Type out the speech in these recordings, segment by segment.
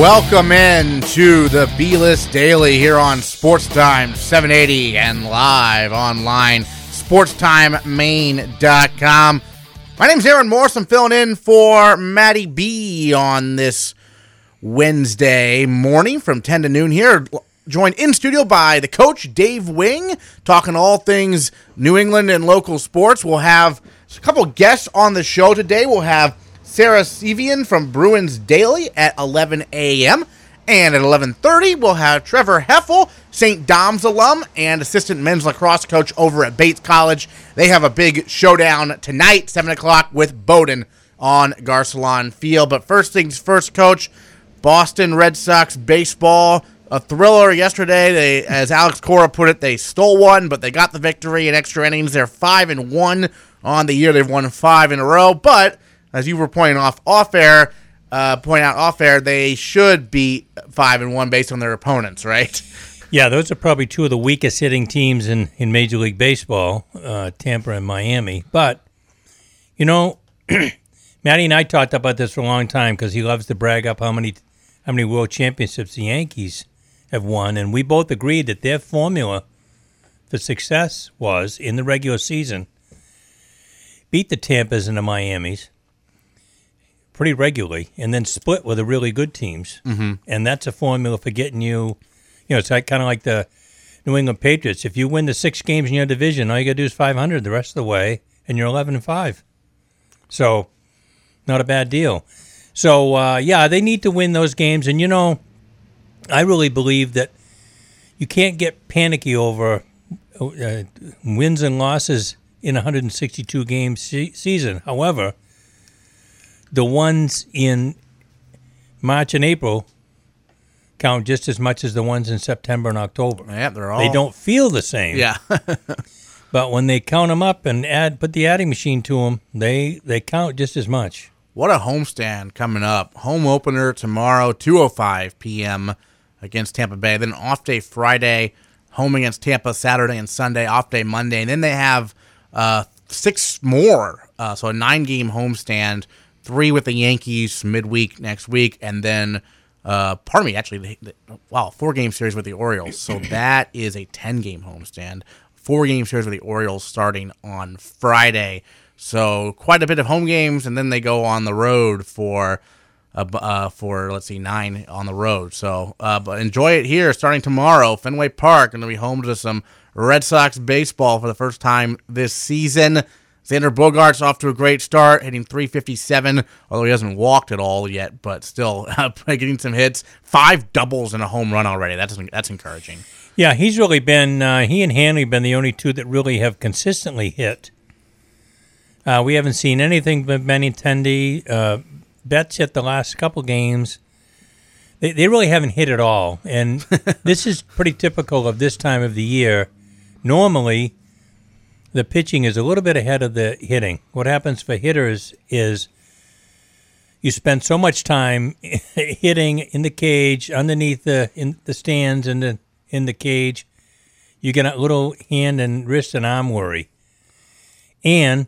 Welcome in to the B List Daily here on Sports Time 780 and live online, sportstimemaine.com. My name's Aaron Morse. I'm filling in for Maddie B on this Wednesday morning from 10 to noon here. Joined in studio by the coach, Dave Wing, talking all things New England and local sports. We'll have a couple guests on the show today. We'll have Sarah Sevian from Bruins Daily at 11 a.m. And at 11:30, we'll have Trevar Haefele, St. Dom's alum and assistant men's lacrosse coach over at Bates College. They have a big showdown tonight, 7 o'clock, with Bowdoin on Garcelon Field. But first things first, Coach. Boston Red Sox baseball, a thriller yesterday. They, as Alex Cora put it, they stole one, but they got the victory in extra innings. They're five and one on the year. They've won five in a row, but as you were pointing off off air, uh, point out off air, they should be five and one based on their opponents, right? Yeah, those are probably two of the weakest hitting teams in, in Major League Baseball, uh, Tampa and Miami. But, you know, Matty and I talked about this for a long time because he loves to brag up how many how many world championships the Yankees have won, and we both agreed that their formula for success was in the regular season beat the Tampas and the Miamis pretty regularly, and then split with the really good teams, mm-hmm. and that's a formula for getting you. You know, it's like kind of like the New England Patriots. If you win the six games in your division, all you got to do is 500 the rest of the way, and you're 11 and five. So, not a bad deal. So, uh, yeah, they need to win those games, and you know, I really believe that you can't get panicky over uh, wins and losses in a 162 game se- season. However, the ones in March and April count just as much as the ones in September and October. Yeah, they're all. They don't feel the same. Yeah. but when they count them up and add, put the adding machine to them, they they count just as much. What a homestand coming up! Home opener tomorrow, 2:05 p.m. against Tampa Bay. Then off day Friday, home against Tampa Saturday and Sunday. Off day Monday, and then they have uh, six more. Uh, so a nine-game homestand three with the Yankees midweek next week, and then uh, pardon me, actually, they, they, wow, four game series with the Orioles. So that is a ten game homestand. Four game series with the Orioles starting on Friday. So quite a bit of home games, and then they go on the road for. Uh, uh, for let's see nine on the road. So, uh, but enjoy it here starting tomorrow. Fenway Park going to be home to some Red Sox baseball for the first time this season. Xander Bogaerts off to a great start, hitting 357, although he hasn't walked at all yet, but still getting some hits. Five doubles and a home run already. That's that's encouraging. Yeah, he's really been uh, he and Hanley have been the only two that really have consistently hit. Uh, we haven't seen anything but Benintendi. Uh, Betts hit the last couple games. They, they really haven't hit at all, and this is pretty typical of this time of the year. Normally, the pitching is a little bit ahead of the hitting. What happens for hitters is you spend so much time hitting in the cage, underneath the in the stands, in the in the cage. You get a little hand and wrist and arm worry, and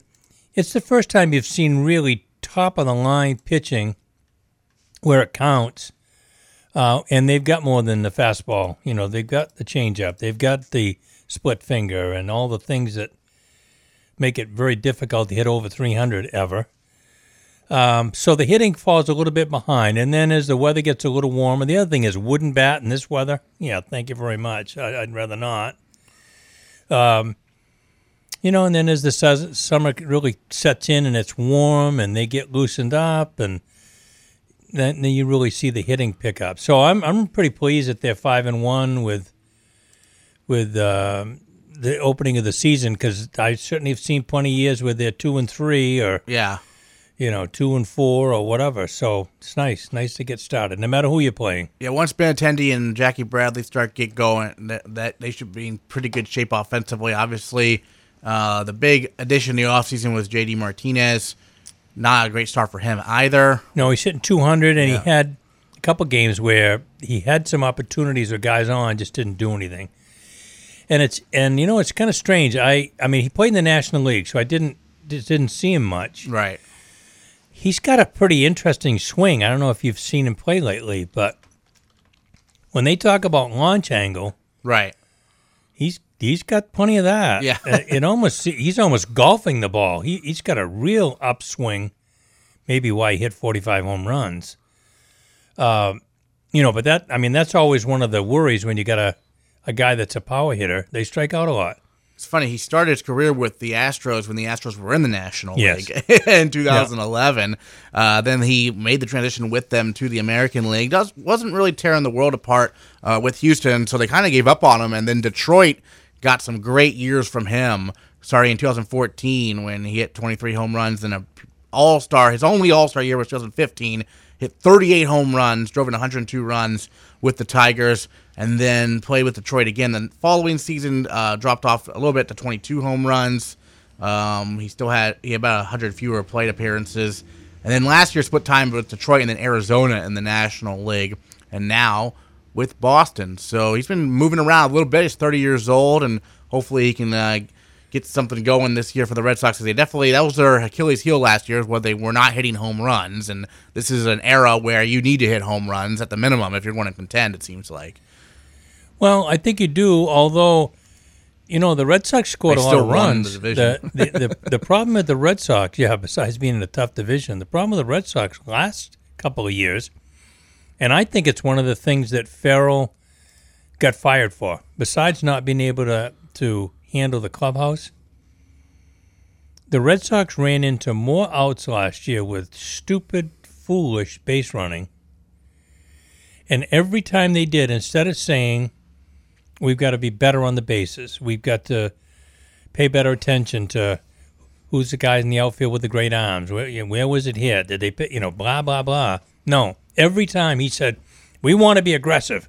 it's the first time you've seen really top of the line pitching where it counts. Uh, and they've got more than the fastball. You know, they've got the changeup, they've got the split finger, and all the things that make it very difficult to hit over 300 ever. Um, so the hitting falls a little bit behind. And then as the weather gets a little warmer, the other thing is wooden bat in this weather. Yeah, thank you very much. I, would rather not. Um, you know, and then as the summer really sets in and it's warm and they get loosened up, and then, then you really see the hitting pick up. So I'm I'm pretty pleased that they're five and one with with um, the opening of the season because I certainly have seen plenty of years where they're two and three or yeah, you know, two and four or whatever. So it's nice, nice to get started, no matter who you're playing. Yeah, once Benintendi and Jackie Bradley start get going, that, that they should be in pretty good shape offensively. Obviously, uh, the big addition in the offseason was JD Martinez. Not a great start for him either. No, he's hitting 200, and yeah. he had a couple games where he had some opportunities with guys on, just didn't do anything and it's and you know it's kind of strange. I I mean he played in the National League, so I didn't didn't see him much. Right. He's got a pretty interesting swing. I don't know if you've seen him play lately, but when they talk about launch angle, Right. he's he's got plenty of that. Yeah. Uh, it almost he's almost golfing the ball. He he's got a real upswing. Maybe why he hit 45 home runs. Um, you know, but that I mean that's always one of the worries when you got a a guy that's a power hitter. They strike out a lot. It's funny. He started his career with the Astros when the Astros were in the National Yes. League in 2011. Uh, then he made the transition with them to the American League. Does wasn't really tearing the world apart uh, with Houston, so they kind of gave up on him. And then Detroit got some great years from him, starting in 2014 when he hit 23 home runs and a All Star. His only All Star year was 2015. Hit 38 home runs, drove in 102 runs with the Tigers, and then played with Detroit again. The following season uh, dropped off a little bit to 22 home runs. Um, he still had he had about 100 fewer plate appearances, and then last year split time with Detroit and then Arizona in the National League, and now with Boston. So he's been moving around a little bit. He's 30 years old, and hopefully he can uh, get something going this year for the Red Sox. 'cause They definitely that was their Achilles heel last year, where they were not hitting home runs, and this is an era where you need to hit home runs at the minimum if you're going to contend. It seems like. Well, I think you do, although you know the Red Sox scored They a lot still of runs. the division. the, the, the, the problem with the Red Sox, yeah, besides being in a tough division, the problem with the Red Sox last couple of years, and I think it's one of the things that Farrell got fired for, besides not being able to to handle the clubhouse. The Red Sox ran into more outs last year with stupid, foolish base running. And every time they did, instead of saying, we've got to be better on the bases. We've got to pay better attention to who's the guy in the outfield with the great arms. Where, where was it hit? Did they, you know, blah blah blah. No, every time he said, "We want to be aggressive.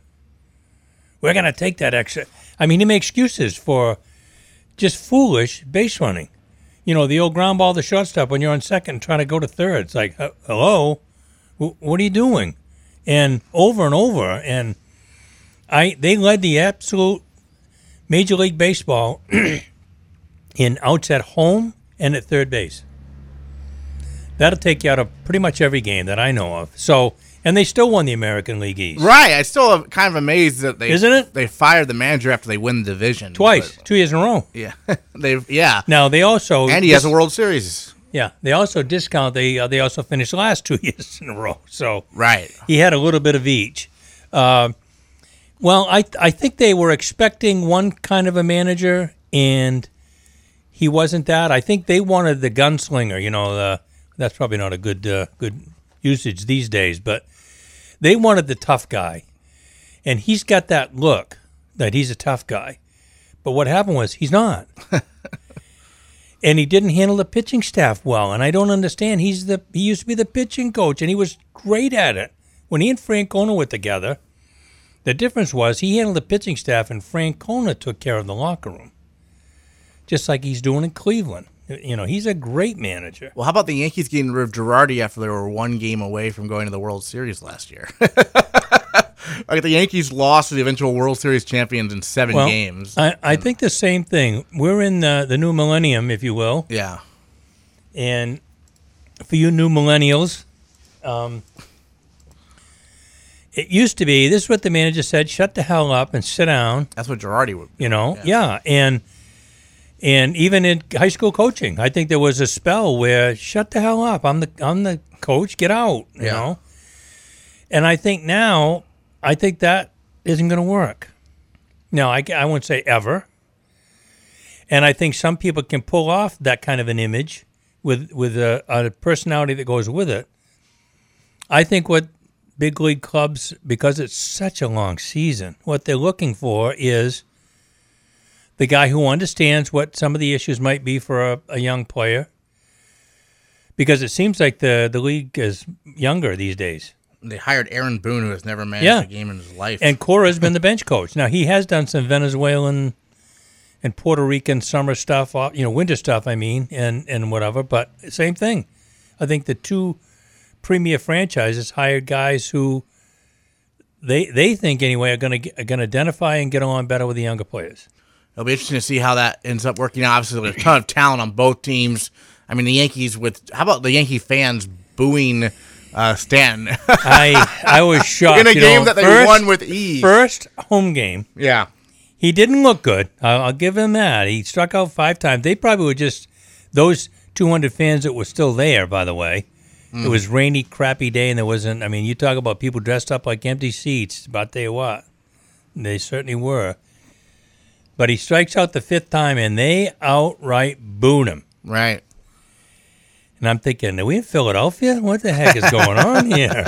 We're going to take that extra." I mean, he made excuses for just foolish base running. You know, the old ground ball to shortstop when you're on second trying to go to third. It's like, "Uh, hello, what are you doing? And over and over, and I they led the absolute Major League Baseball in outs at home and at third base. That'll take you out of pretty much every game that I know of. So, and they still won the American League East Right. I still am kind of amazed that they Isn't it? they fired the manager after they win the division twice, but- two years in a row. yeah. They've yeah. Now they also And he has a World Series. yeah they also discount they uh, they also finished last two years in a row. So Right. he had a little bit of each. Uh, well, I I think they were expecting one kind of a manager, and he wasn't that. I think they wanted the gunslinger. You know, the, that's probably not a good uh, good usage these days, but they wanted the tough guy, and he's got that look that he's a tough guy. But what happened was he's not. and he didn't handle the pitching staff well. And I don't understand. He's the he used to be the pitching coach, and he was great at it when he and Frank Francona were together. The difference was he handled the pitching staff, and Francona took care of the locker room, just like he's doing in Cleveland. You know, he's a great manager. Well, how about the Yankees getting rid of Girardi after they were one game away from going to the World Series last year? like the Yankees lost to the eventual World Series champions in seven Well, games. I, I think the same thing. We're in the, the new millennium, if you will, yeah. and for you new millennials, um, it used to be this is what the manager said: shut the hell up and sit down. That's what Girardi would. You know, yeah, and and even in high school coaching, I think there was a spell where shut the hell up. I'm the I'm the coach. Get out. You Yeah. know, and I think now I think that isn't going to work. No, I I won't say ever. And I think some people can pull off that kind of an image with with a, a personality that goes with it. I think what big league clubs, because it's such a long season, what they're looking for is the guy who understands what some of the issues might be for a, a young player. Because it seems like the, the league is younger these days. They hired Aaron Boone, who has never managed Yeah. a game in his life. And Cora's been the bench coach. Now he has done some Venezuelan and Puerto Rican summer stuff, uh, you know, winter stuff. I mean, and and whatever. But same thing. I think the two premier franchises hired guys who they they think anyway are going to are going to identify and get along better with the younger players. It'll be interesting to see how that ends up working out. Obviously, there's a ton of talent on both teams. I mean, the Yankees with how about the Yankee fans booing uh, Stanton I I was shocked. in a game know, that they first, won with ease. First home game. Yeah, He didn't look good. I'll, I'll give him that. He struck out five times. They probably were just those 200 fans that were still there. By the way, it was rainy, crappy day, and there wasn't. I mean, you talk about people dressed up like empty seats. But tell you what, they certainly were. But he strikes out the fifth time, and they outright booed him. right. And I'm thinking, are we in Philadelphia? What the heck is going on here?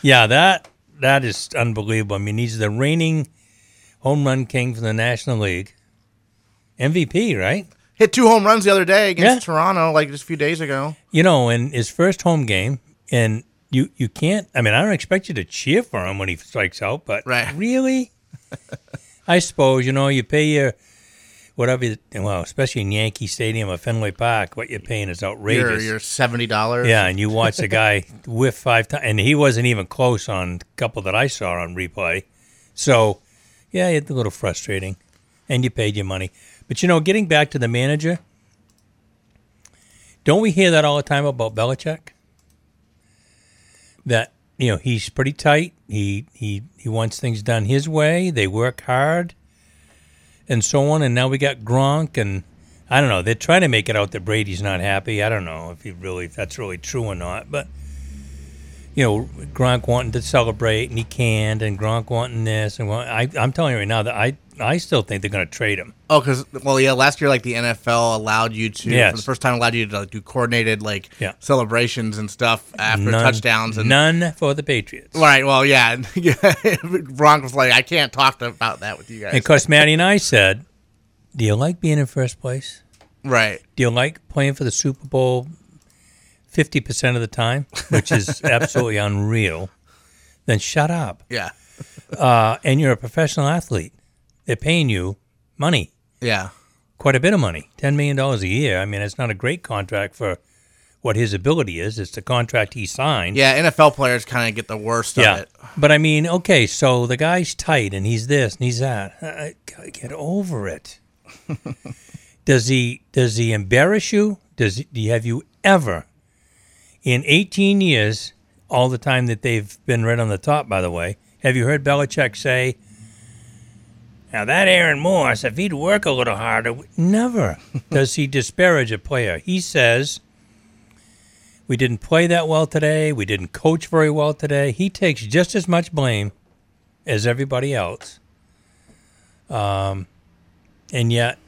Yeah, that that is unbelievable. I mean, he's the reigning home run king for the National League. MVP, right? Hit two home runs the other day against Yeah. Toronto, like just a few days ago. You know, in his first home game, and you you can't. I mean, I don't expect you to cheer for him when he strikes out, but Right. really, I suppose you know you pay your whatever. you- Well, especially in Yankee Stadium or Fenway Park, what you're paying is outrageous. your seventy dollars. Yeah, and you watch the guy whiff five times, and he wasn't even close on a couple that I saw on replay. So, yeah, it's a little frustrating, and you paid your money. But you know, getting back to the manager, don't we hear that all the time about Belichick? That you know he's pretty tight. He he he wants things done his way. They work hard, and so on. And now we got Gronk, and I don't know. They're trying to make it out that Brady's not happy. I don't know if he really if that's really true or not. But you know, Gronk wanting to celebrate and he can't, and Gronk wanting this and want, I, I'm telling you right now that I I still think they're going to trade him. Oh, because well, yeah. Last year, like the NFL allowed you to, Yes. for the first time, allowed you to like, do coordinated like Yeah. celebrations and stuff after None- touchdowns. And none for the Patriots. right, well, yeah. Gronk was like, I can't talk to, about that with you guys. And of course, Maddie and I said, "Do you like being in first place? right. Do you like playing for the Super Bowl fifty percent of the time, which is absolutely unreal? Then shut up. Yeah. Uh, and you're a professional athlete. They're paying you money, Yeah. quite a bit of money, ten million dollars a year. I mean, it's not a great contract for what his ability is. It's the contract he signed. Yeah. NFL players kind of get the worst of it. But I mean, okay, so the guy's tight and he's this and he's that. I, I, get over it. does he does he embarrass you? Does he, do you, have you ever in 18 years, all the time that they've been right on the top, by the way, have you heard Belichick say, now that Aaron Morse, if he'd work a little harder, never does he disparage a player. He says, we didn't play that well today. We didn't coach very well today. He takes just as much blame as everybody else. Um, and yet,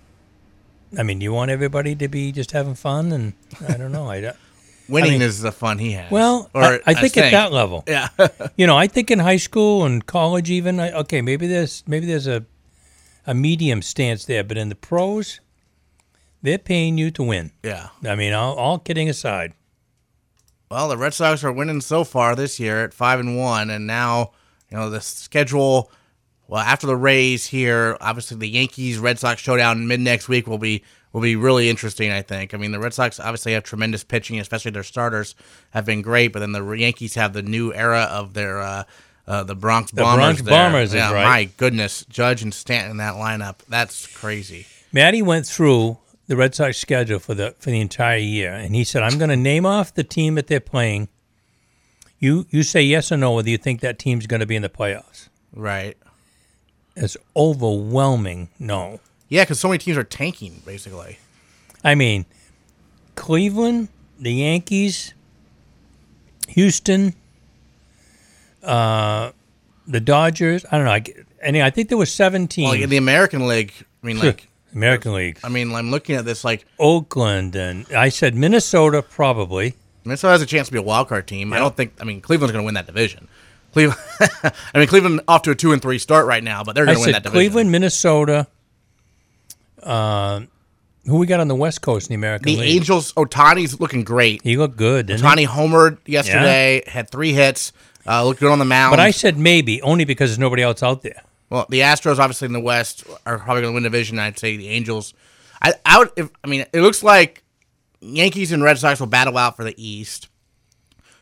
I mean, you want everybody to be just having fun, and I don't know. I Winning I mean- is the fun he has. well, Or I, I think at that level, Yeah. you know, I think in high school and college, even I, okay, maybe there's maybe there's a a medium stance there, but in the pros, they're paying you to win. yeah. I mean, all, all kidding aside, Well, the Red Sox are winning so far this year at five and one, and now you know the schedule. Well, after the Rays here, obviously the Yankees Red Sox showdown mid next week will be will be really interesting. I think. I mean, the Red Sox obviously have tremendous pitching, especially their starters have been great, but then the Yankees have the new era of their uh, uh, the Bronx Bombers. Bronx there. Bombers yeah, right. My goodness, Judge and Stanton in that lineup. That's crazy. Maddie went through the Red Sox schedule for the for the entire year, and he said, "I'm going to name off the team that they're playing. You you say yes or no whether you think that team's going to be in the playoffs." Right. It's overwhelming no. Yeah, because so many teams are tanking basically. I mean, Cleveland, the Yankees, Houston, uh, the Dodgers. I don't know. I, and I think there were seven teams. Well, like in the American League, I mean, like. American League, I mean, I'm looking at this like Oakland, and I said Minnesota probably. Minnesota has a chance to be a wild card team. I don't think. I mean, Cleveland's going to win that division. Cleveland. I mean, Cleveland off to a two and three start right now, but they're going to win that division. Cleveland, Minnesota. Uh, who we got on the West Coast in the American the League? Angels. Ohtani's looking great. He looked good, didn't he? Otani homered yesterday. Had three hits. Uh, looked good on the mound. But I said maybe only because there's nobody else out there. Well, the Astros obviously in the West are probably going to win the division. I'd say the Angels. I, I would. If, I mean, it looks like Yankees and Red Sox will battle out for the East.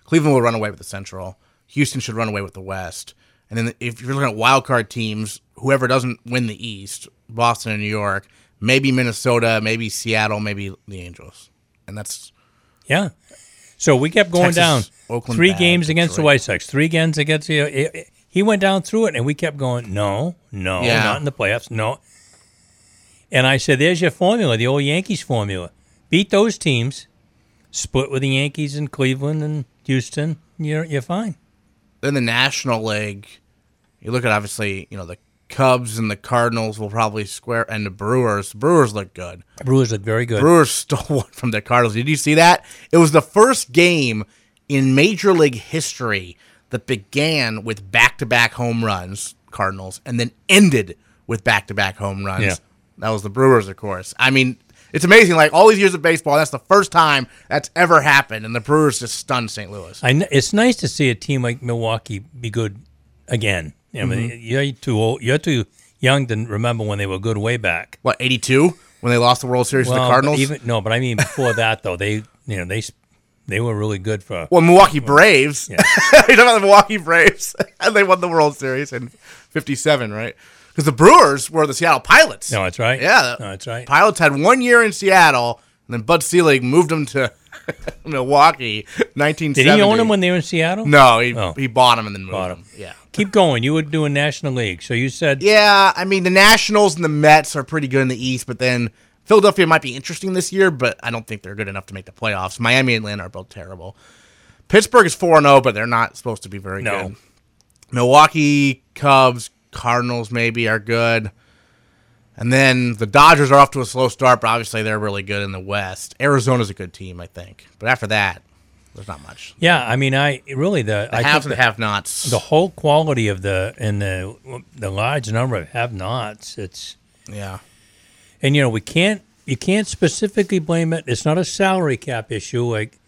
Cleveland will run away with the Central. Houston should run away with the West. And then if you're looking at wild card teams, whoever doesn't win the East, Boston and New York, maybe Minnesota, maybe Seattle, maybe the Angels. And that's Yeah. So we kept going Texas. down. Oakland three bad, games against the White Sox, three games against the. it- it- he went down through it, and we kept going. No, no, Yeah. not in the playoffs. No. And I said, "There's your formula, the old Yankees formula. Beat those teams, split with the Yankees in Cleveland and Houston. You're you're fine." Then the National League, you look at obviously, you know, the Cubs and the Cardinals will probably square, and the Brewers. Brewers look good. Brewers look very good. Brewers stole one from the Cardinals. Did you see that? It was the first game in Major League history that began with back-to-back home runs, Cardinals, and then ended with back-to-back home runs. Yeah. That was the Brewers, of course. I mean, it's amazing. Like all these years of baseball, that's the first time that's ever happened, and the Brewers just stunned St. Louis. Kn- it's nice to see a team like Milwaukee be good again. I mean, Mm-hmm. you're too old, you're too young to remember when they were good way back. What eighty-two when they lost the World Series to the Cardinals? Even no, but I mean before that though, they you know they they were really good for. Well, Milwaukee Braves. you talking about the Milwaukee Braves? and they won the World Series in '57, right? Because the Brewers were the Seattle Pilots. No, that's right. Yeah, no, that's right. Pilots had one year in Seattle, and then Bud Selig moved them to Milwaukee, 1970. Did he own them when they were in Seattle? No, he, Oh. he bought them and then moved Bought them. Yeah. Keep going. You were doing National League, so you said Yeah, I mean the Nationals and the Mets are pretty good in the East, but then Philadelphia might be interesting this year, but I don't think they're good enough to make the playoffs. Miami and Atlanta are both terrible. Pittsburgh is four zero, oh, but they're not supposed to be very No. good. Milwaukee, Cubs, Cardinals maybe are good. And then the Dodgers are off to a slow start, but obviously they're really good in the West. Arizona's a good team, I think. But after that, there's not much. yeah. I mean, I really the, The I haves and the, have-nots. the whole quality of the and the the large number of have-nots. It's yeah. and you know we can't you can't specifically blame it. It's not a salary cap issue like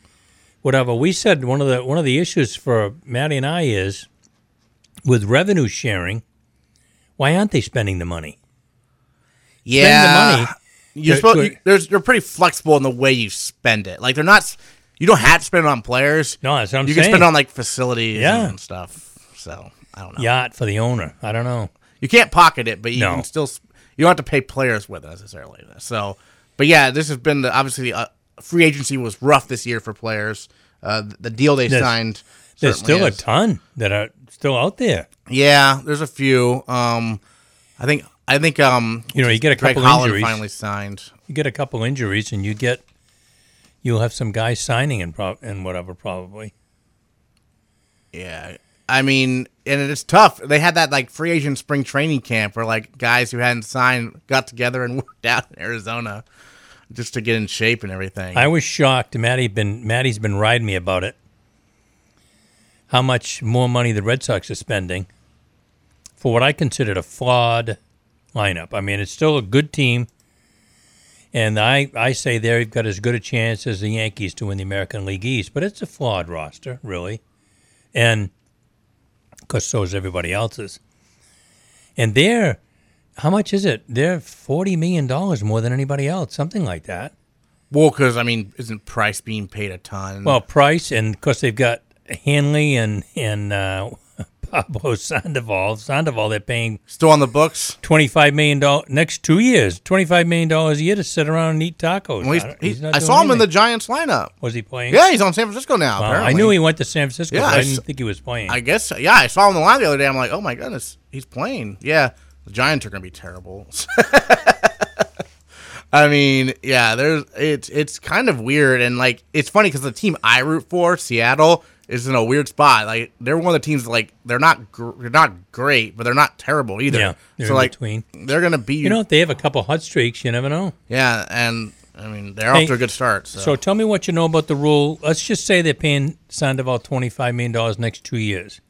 whatever we said. One of the one of the issues for Maddie and I is with revenue sharing. Why aren't they spending the money? Yeah. Spend the money. You're to- supposed. to- you, there's, you're pretty flexible in the way you spend it. Like they're not. You don't have to spend it on players. No, that's what I'm you saying. can spend it on like facilities Yeah. and stuff. So I don't know. yacht for the owner. I don't know. You can't pocket it, but you No. can still. You don't have to pay players with it necessarily. So, but yeah, this has been the, obviously uh, free agency was rough this year for players. Uh, the, the deal they There's- signed. There's certainly still a ton that are still out there. Yeah, there's a few. Um, I think. I think. Um, You know, you get a Greg couple Holland injuries. finally signed. You get a couple injuries, and you get you'll have some guys signing and pro- and whatever probably. Yeah. I mean, and it's tough. They had that like free agent spring training camp where like guys who hadn't signed got together and worked out in Arizona just to get in shape and everything. I was shocked. Maddie been Maddie's been riding me about it. How much more money the Red Sox are spending for what I considered a flawed lineup. I mean, it's still a good team, and I I say they've got as good a chance as the Yankees to win the American League East, but it's a flawed roster, really, and because so is everybody else's. And they're how much is it? They're forty million dollars more than anybody else, something like that. well, because I mean, isn't Price being paid a ton? Well, Price, and of course they've got Hanley and and uh, Pablo Sandoval. Sandoval, they're paying still on the books. twenty five million dollars next two years, twenty five million dollars a year to sit around and eat tacos. Well, he's, I he's, I saw him in the. Giants lineup. Was he playing? Yeah, he's on San Francisco now. Apparently. I knew he went to San Francisco. Yeah, but I I didn't s- think he was playing. I guess. Yeah, I saw him in the line the other day. I'm like, oh my goodness, he's playing. Yeah, the Giants are going to be terrible. I mean, yeah, there's it's it's kind of weird and like it's funny because the team I root for, Seattle, is in a weird spot. Like they're one of the teams that, like they're not gr- they're not great, but they're not terrible either. Yeah, they're so in like between. they're gonna be you know, if they have a couple hot streaks, you never know. yeah, and I mean they're Hey, off to a good start. So, So tell me what you know about the rule. Let's just say they're paying Sandoval twenty five million dollars next two years,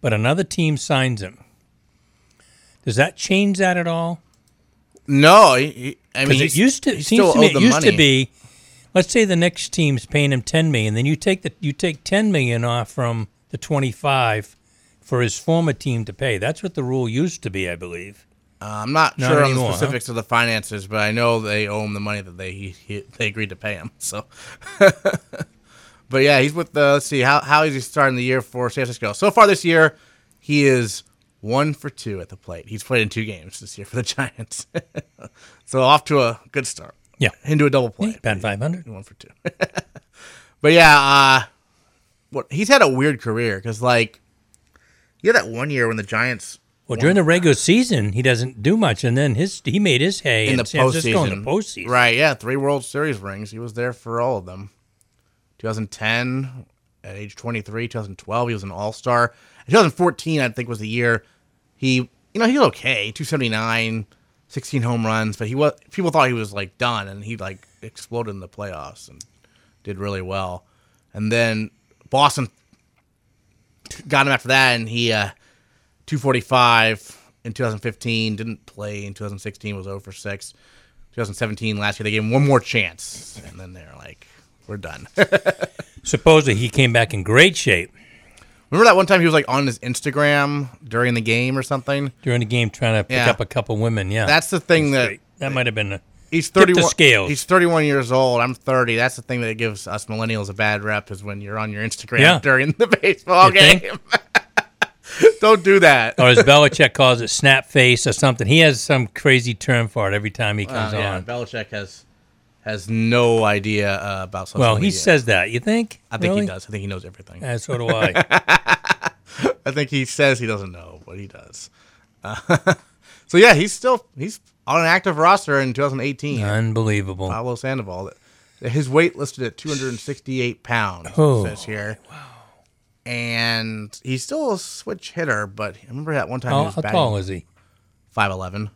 but another team signs him. Does that change that at all? no, he, I mean it used to it seems to me it used money. to be. Let's say the next team's paying him ten million, then you take the you take ten million off from the twenty five for his former team to pay. That's what the rule used to be, I believe. Uh, I'm not, Not sure on anymore, the huh? specifics of the finances, but I know they owe him the money that they he, he, they agreed to pay him. So, but yeah, he's with the. Let's see how how is he starting the year for San Francisco? So far this year, he is one for two at the plate. He's played in two games this year for the Giants, so off to a good start. Yeah, Into a double play, Batting five hundred. one for two. but yeah, uh, what he's had a weird career because like you had that one year when the Giants Well, during the regular season, he doesn't do much, and then his he made his hay in the Francisco in postseason, the postseason. right? Yeah, three World Series rings. He was there for all of them. 2010 at age 23, 2012 he was an All Star. 2014 I think was the year he you know he was okay 279 16 home runs but he was people thought he was like done and he like exploded in the playoffs and did really well. And then Boston got him after that and he uh 245 in 2015 didn't play in 2016 was 0 for 6 2017 last year they gave him one more chance and then they're like we're done. Supposedly, he came back in great shape remember that one time he was like on his instagram during the game or something during the game, trying to pick Yeah. up a couple women. Yeah, that's the thing that great. that might have been. A, he's the 31 scales. he's 31 years old i'm 30 that's the thing that gives us millennials a bad rep is when you're on your instagram Yeah. during the baseball You think? game don't do that or as Belichick calls it, snap face or something. He has some crazy term for it every time he comes Uh, yeah, on. Belichick has has no idea uh, about social Well, he media. says that. You think? I think Really? he does. I think he knows everything. So do I. I think he says he doesn't know, but he does. Uh, so yeah, he's still he's on an active roster in 2018. Unbelievable. Pablo Sandoval. His weight listed at 268 pounds. Oh, it says here. Wow. And he's still a switch hitter, but I remember that one time he How, was how batting tall is he? 5'11".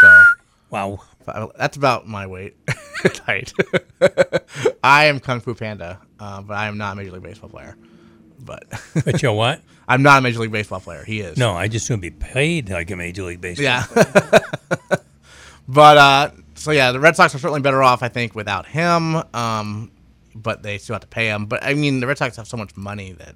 So Wow. five- that's about my weight height. I am Kung Fu Panda, uh, but I am not a Major League Baseball player. But But you know what? I'm not a Major League Baseball player. He is. No, I just want to be paid like a major league baseball. Yeah. but uh, so yeah, the Red Sox are certainly better off, I think, without him. Um, but they still have to pay him. But I mean, the Red Sox have so much money that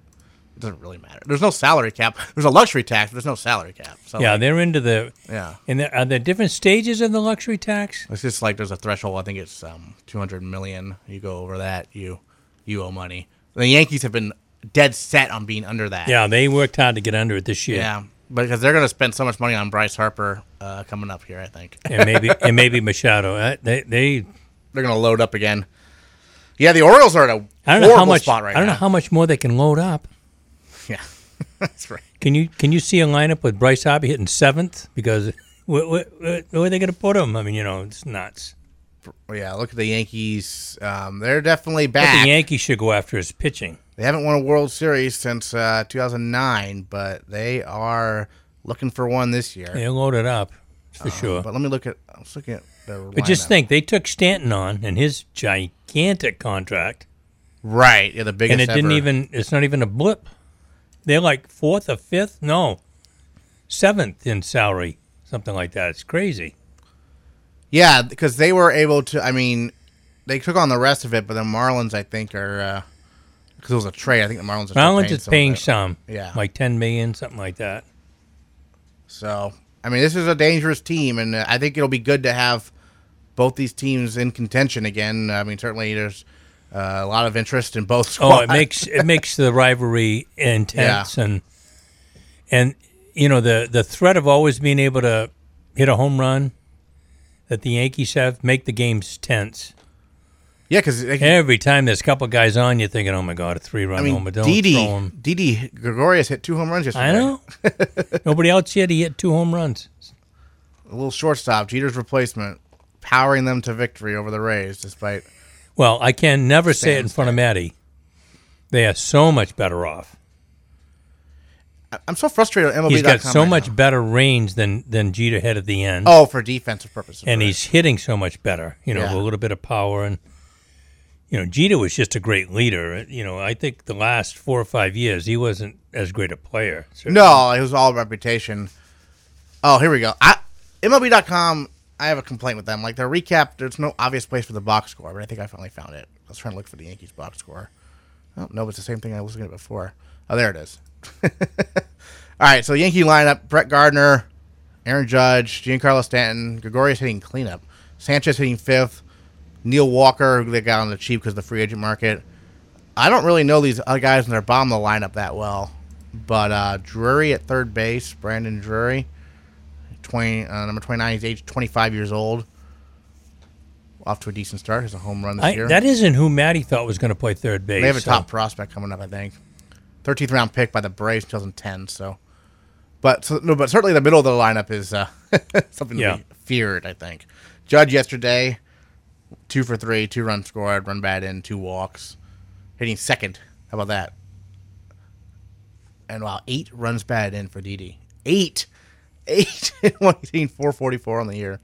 it doesn't really matter. There's no salary cap. There's a luxury tax, but there's no salary cap. So Yeah, like, they're into the. yeah. And there, are there different stages of the luxury tax? It's just like there's a threshold. I think it's um, 200 million. You go over that, you you owe money. The Yankees have been dead set on being under that. Yeah, they worked hard to get under it this year. Yeah. Because they're going to spend so much money on Bryce Harper uh, coming up here, I think. and maybe and maybe Machado. Uh, they they they're going to load up again. Yeah, the Orioles are at a I don't know how much spot right I don't now. know how much more they can load up. That's right. Can you can you see a lineup with Bryce Harper hitting seventh? Because where, where, where, are they going to put him? I mean, you know, it's nuts. Yeah, look at the Yankees. Um, they're definitely back. the Yankees should go after his pitching. they haven't won a World Series since uh, 2009, but they are looking for one this year. They're loaded up for sure. But let me look at. I was looking at their. But just think, they took Stanton on and his gigantic contract, right? Yeah, the biggest. and it didn't even. It's not even a blip. They're like fourth or fifth, no, seventh in salary, something like that. It's crazy. Yeah, because they were able to. I mean, they took on the rest of it, but the Marlins, I think, are because it was a trade. I think the Marlins are Marlins paying is some paying some, Yeah. like ten million, something like that. So, I mean, this is a dangerous team, and uh, I think it'll be good to have both these teams in contention again. I mean, certainly there's uh, a lot of interest in both Oh, it makes it makes the rivalry intense and and you know the the threat of always being able to hit a home run that the Yankees have make the games tense. yeah, because Every time there's a couple guys on, you're thinking, "Oh my God, a three run I mean, homer! Don't Didi, throw him." Didi Gregorius hit two home runs yesterday. I know. Nobody else yet. He hit two home runs. A little shortstop, Jeter's replacement, powering them to victory over the Rays, despite. Well, I can never say it in front of Maddie. They are so much better off. I- I'm so frustrated. MLB.com He's got so right much now. better range than than Jeter had at the end. Oh, for defensive purposes, and right. he's hitting so much better. You know, Yeah. with a little bit of power, and you know, Jeter was just a great leader. You know, I think the last four or five years he wasn't as great a player. So- No, it was all reputation. Oh, here we go. I, MLB.com, I have a complaint with them. Like their recap, there's no obvious place for the box score, but I think I finally found it. I was trying to look for the Yankees box score. Oh, no, it's the same thing I was looking at before. Oh, there it is. all right, so Yankee lineup: Brett Gardner, Aaron Judge, Giancarlo Stanton, Gregorius hitting cleanup, Sanchez hitting fifth, Neil Walker, they got on the cheap because of the free agent market. I don't really know these other guys in their bottom of the lineup that well, but uh, Drury at third base, Brandon Drury, twenty uh, number twenty nine. He's age twenty five years old. off to a decent start. Has a home run this I, year. that isn't who Maddie thought was going to play third base. they have a so- top prospect coming up, I think. 13th round pick by the Braves in 2010. So, but so, no, but certainly the middle of the lineup is uh, something Yeah. to be feared. I think. Judge yesterday, two for three, two runs scored, run bad in, two walks, hitting second. How about that? And wow, eight runs bad in for Didi. Eight, eight, hitting 444 on the year.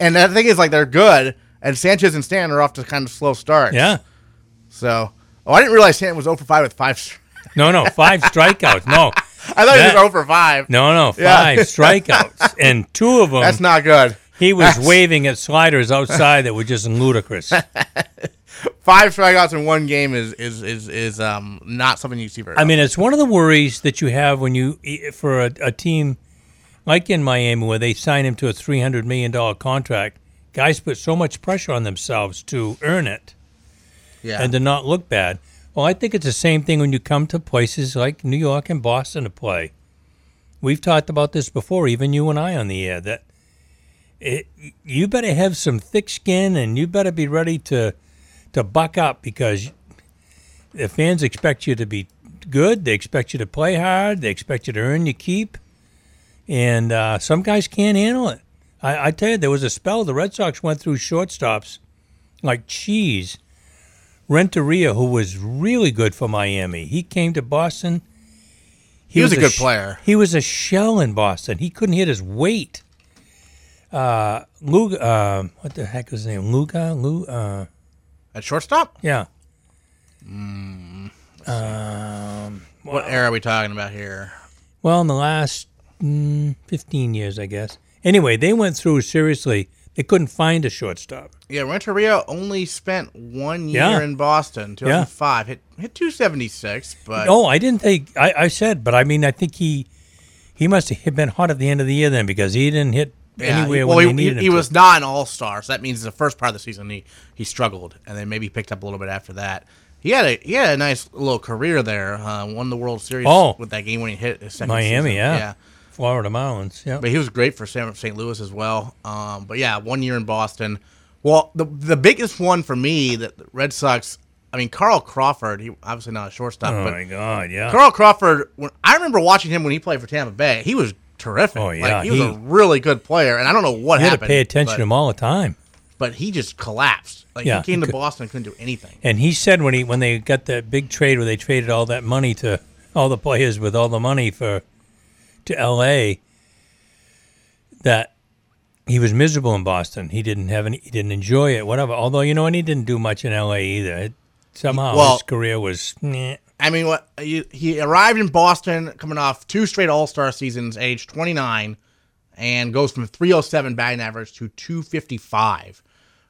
And the thing is, like they're good, and Sanchez and Stan are off to kind of slow starts. Yeah. So, oh, I didn't realize Stanton was 0 for 5 with five. No, no, five strikeouts. No, I thought That- he was 0 for 5. no, no, Yeah. five strikeouts, and two of them That's not good. he was that's- waving at sliders outside that were just ludicrous. Five strikeouts in one game is is is is um not something you see very. I mean, it's one of the worries that you have when you for a, a team like in Miami where they sign him to a three hundred million dollar contract. Guys put so much pressure on themselves to earn it yeah. and to not look bad. Well, I think it's the same thing when you come to places like New York and Boston to play. We've talked about this before, even you and I on the air. That it, you better have some thick skin and you better be ready to to buck up because the fans expect you to be good. They expect you to play hard. They expect you to earn your keep. And uh, some guys can't handle it. I, I tell you, there was a spell the Red Sox went through shortstops like cheese. Renteria, who was really good for Miami, he came to Boston. He was a good sh- player. He was a shell in Boston. He couldn't hit his weight. Uh, Lugo, uh, what the heck was his name? Lugo, Lu, uh, At shortstop, yeah. what era are we talking about here? Well, in the last mm, 15 years, I guess. Anyway, they went through seriously. They couldn't find a shortstop. Yeah, Renteria only spent one year Yeah. in Boston, 2005. Hit hit 276, but Oh, I didn't think. I, I said, but I mean, I think he he must have been hot at the end of the year then because he didn't hit yeah, anywhere well, they he, he, he was not an all star, so that means the first part of the season he he struggled, and then maybe picked up a little bit after that. He had a he had a nice little career there. Uh, won the World Series Oh. with that game when he hit his second Miami, season. yeah. yeah. Florida Marlins. Yeah. But he was great for St. Louis as well. Um, but yeah, one year in Boston. Well, the the biggest one for me that the Red Sox. I mean, Carl Crawford. He obviously not a shortstop, Oh but my God! Yeah. Carl Crawford. When I remember watching him when he played for Tampa Bay, he was terrific. Oh, yeah, like, he was he- a really good player, and I don't know what you had to happened. pay attention but, to him all the time. but he just collapsed. Like Yeah, he came to Boston and couldn't do anything. And he said when he when they got that big trade where they traded all that money to all the players with all the money for to L.A. that he was miserable in Boston. He didn't have any. He didn't enjoy it. Whatever. Although you know, and he didn't do much in L.A. either. It, somehow Well- his career was. Meh. I mean, what he, he arrived in Boston coming off two straight All Star seasons, age 29, and goes from 307 batting average to 255.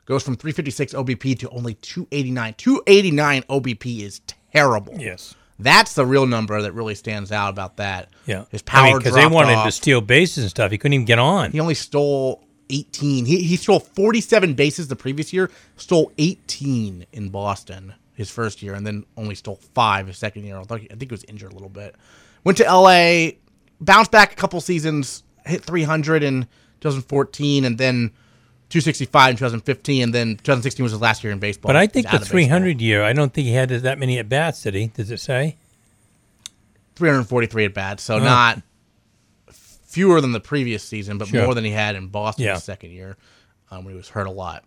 Goes from 356 OBP to only 289. 289 OBP is terrible. Yes. That's the real number that really stands out about that. Yeah. His power because dropped they wanted off. to steal bases and stuff. He couldn't even get on. He only stole 18. He, he stole 47 bases the previous year, stole 18 in Boston his first year, and then only stole five his second year. Although he- I think he was injured a little bit. Went to LA, bounced back a couple seasons, hit 300 in 2014, and then 265 in 2015, and then 2016 was his last year in baseball. But I think the of baseball. 300 year, I don't think he had that many at bats, did he? Does it say? 343 at bats, so not fewer than the previous season, but Sure. more than he had in Boston Yeah. his second year, um, when he was hurt a lot.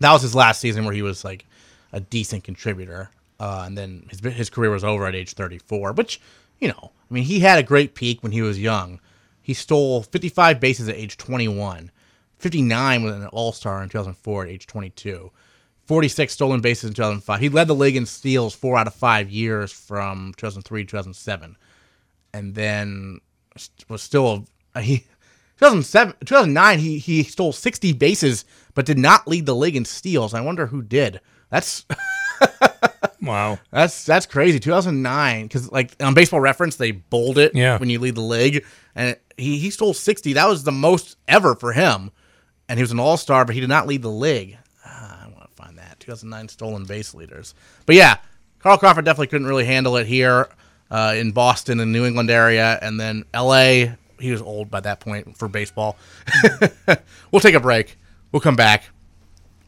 That was his last season where he was like a decent contributor, uh, and then his his career was over at age 34. Which, you know, I mean, he had a great peak when he was young. He stole 55 bases at age 21, 59 with an All Star in 2004 at age 22. 46 stolen bases in 2005. He led the league in steals four out of five years from 2003 to 2007. And then was still a, he 2007 2009 he he stole 60 bases but did not lead the league in steals. I wonder who did. That's Wow. that's that's crazy. 2009 cuz like on baseball reference they bold it Yeah. when you lead the league and he he stole 60. That was the most ever for him. And he was an all-star but he did not lead the league. Ah, I want to find that. 2009 stolen base leaders. But yeah, Carl Crawford definitely couldn't really handle it here uh, in Boston and New England area and then LA he was old by that point for baseball. we'll take a break. We'll come back.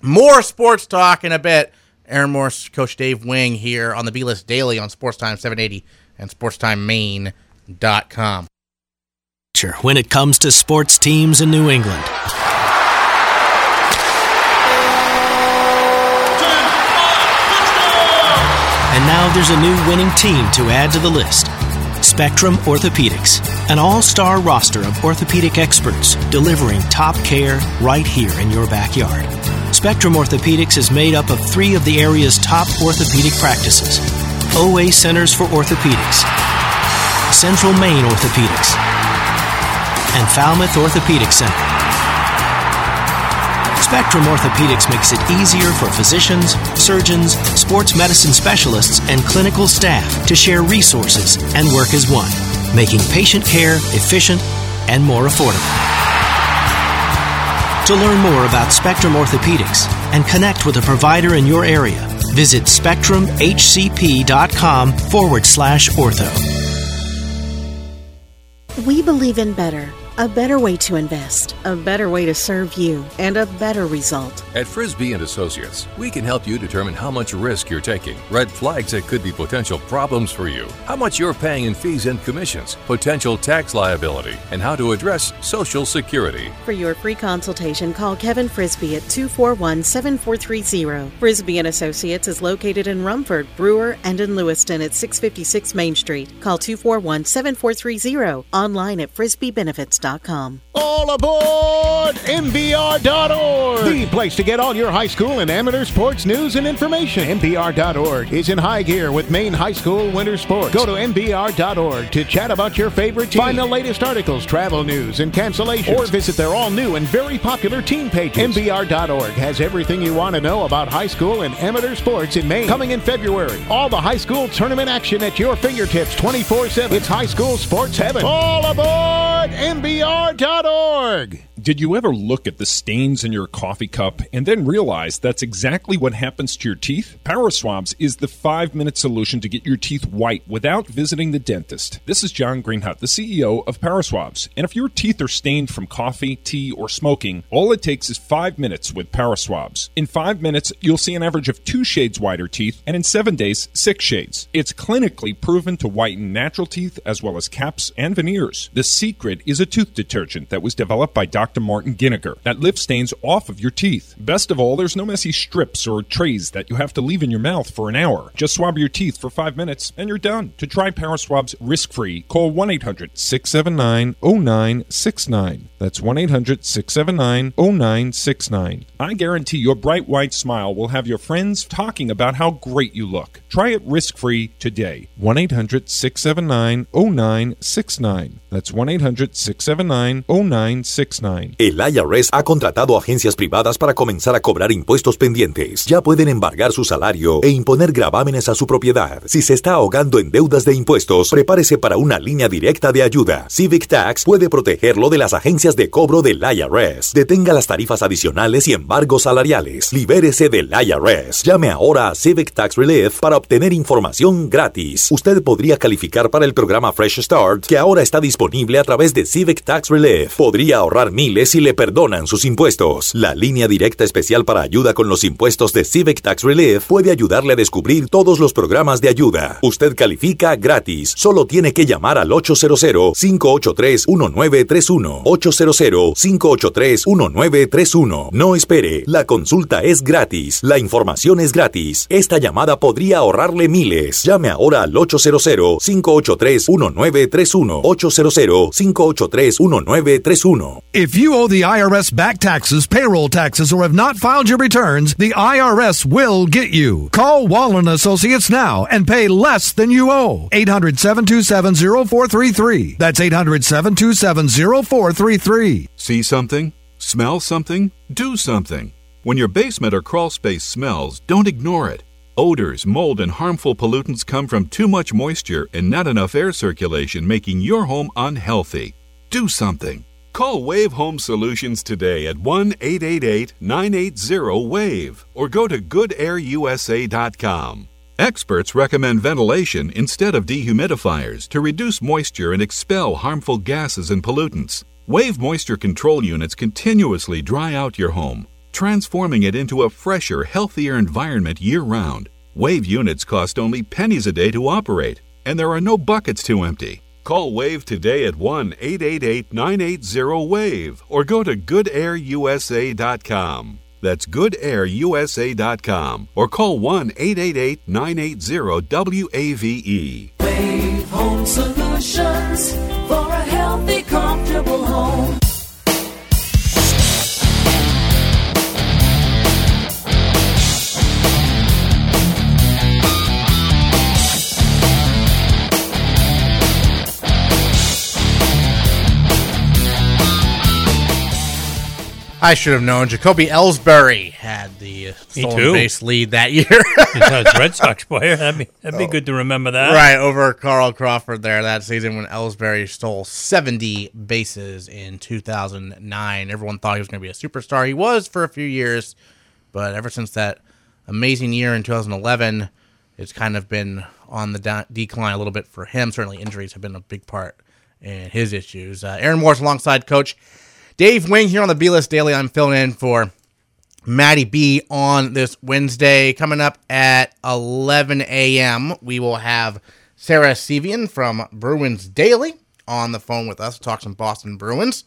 More sports talk in a bit. Aaron Morse, Coach Dave Wing here on the B List Daily on Sports Time 780 and SportsTimeMaine.com. When it comes to sports teams in New England. And now there's a new winning team to add to the list. Spectrum Orthopedics, an all star roster of orthopedic experts delivering top care right here in your backyard. Spectrum Orthopedics is made up of three of the area's top orthopedic practices OA Centers for Orthopedics, Central Maine Orthopedics, and Falmouth Orthopedic Center. Spectrum Orthopedics makes it easier for physicians, surgeons, sports medicine specialists, and clinical staff to share resources and work as one, making patient care efficient and more affordable. To learn more about Spectrum Orthopedics and connect with a provider in your area, visit spectrumhcp.com forward slash ortho. We believe in better a better way to invest, a better way to serve you, and a better result. At Frisbee and Associates, we can help you determine how much risk you're taking, red flags that could be potential problems for you, how much you're paying in fees and commissions, potential tax liability, and how to address Social Security. For your free consultation, call Kevin Frisbee at 241-7430. Frisbee and Associates is located in Rumford, Brewer, and in Lewiston at 656 Main Street. Call 241-7430. Online at frisbeebenefits.com. All aboard MBR.org, the place to get all your high school and amateur sports news and information. MBR.org is in high gear with Maine High School winter sports. Go to MBR.org to chat about your favorite team. Find the latest articles, travel news, and cancellations, or visit their all new and very popular team pages. MBR.org has everything you want to know about high school and amateur sports in Maine. Coming in February, all the high school tournament action at your fingertips 24 7. It's high school sports heaven. All aboard MBR MBR.org. Did you ever look at the stains in your coffee cup and then realize that's exactly what happens to your teeth? Paraswabs is the five minute solution to get your teeth white without visiting the dentist. This is John Greenhut, the CEO of Paraswabs. And if your teeth are stained from coffee, tea, or smoking, all it takes is five minutes with Paraswabs. In five minutes, you'll see an average of two shades whiter teeth, and in seven days, six shades. It's clinically proven to whiten natural teeth as well as caps and veneers. The secret is a tooth detergent that was developed by Dr. Dr. Martin Giniger that lifts stains off of your teeth. Best of all, there's no messy strips or trays that you have to leave in your mouth for an hour. Just swab your teeth for five minutes and you're done. To try Paraswabs risk free, call 1 800 679 0969. That's 1 800 679 0969. I guarantee your bright white smile will have your friends talking about how great you look. Try it risk free today. 1 800 679 0969. That's 1 800 679 0969. El IRS ha contratado agencias privadas para comenzar a cobrar impuestos pendientes. Ya pueden embargar su salario e imponer gravámenes a su propiedad. Si se está ahogando en deudas de impuestos, prepárese para una línea directa de ayuda. Civic Tax puede protegerlo de las agencias de cobro del IRS. Detenga las tarifas adicionales y embargos salariales. Libérese del IRS. Llame ahora a Civic Tax Relief para obtener información gratis. Usted podría calificar para el programa Fresh Start, que ahora está disponible a través de Civic Tax Relief. Podría ahorrar mil y le perdonan sus impuestos. La línea directa especial para ayuda con los impuestos de Civic Tax Relief puede ayudarle a descubrir todos los programas de ayuda. Usted califica gratis. Solo tiene que llamar al 800-583-1931. 800-583-1931. No espere. La consulta es gratis. La información es gratis. Esta llamada podría ahorrarle miles. Llame ahora al 800-583-1931. 800-583-1931. You owe the IRS back taxes, payroll taxes, or have not filed your returns, the IRS will get you. Call Wallen Associates now and pay less than you owe. 800 727 0433. That's 800 727 0433. See something? Smell something? Do something. When your basement or crawl space smells, don't ignore it. Odors, mold, and harmful pollutants come from too much moisture and not enough air circulation, making your home unhealthy. Do something. Call Wave Home Solutions today at 1 888 980 WAVE or go to goodairusa.com. Experts recommend ventilation instead of dehumidifiers to reduce moisture and expel harmful gases and pollutants. Wave moisture control units continuously dry out your home. transforming it into a fresher, healthier environment year round. Wave units cost only pennies a day to operate, and there are no buckets to empty. Call Wave today at 1 888 980 WAVE or go to goodairusa.com. That's goodairusa.com or call 1 888 980 WAVE. Wave Home Solutions for a healthy, comfortable home. I should have known. Jacoby Ellsbury had the uh, stolen base lead that year. He's a Red Sox player. That'd be, that'd be good to remember that. right over Carl Crawford there that season when Ellsbury stole 70 bases in 2009. Everyone thought he was going to be a superstar. He was for a few years, but ever since that amazing year in 2011, it's kind of been on the down- decline a little bit for him. Certainly, injuries have been a big part in his issues. Uh, Aaron Moore's alongside Coach Dave Wing here on the B List Daily. I'm filling in for Maddie B on this Wednesday. Coming up at 11 a.m., we will have Sarah Sevian from Bruins Daily on the phone with us to talk some Boston Bruins.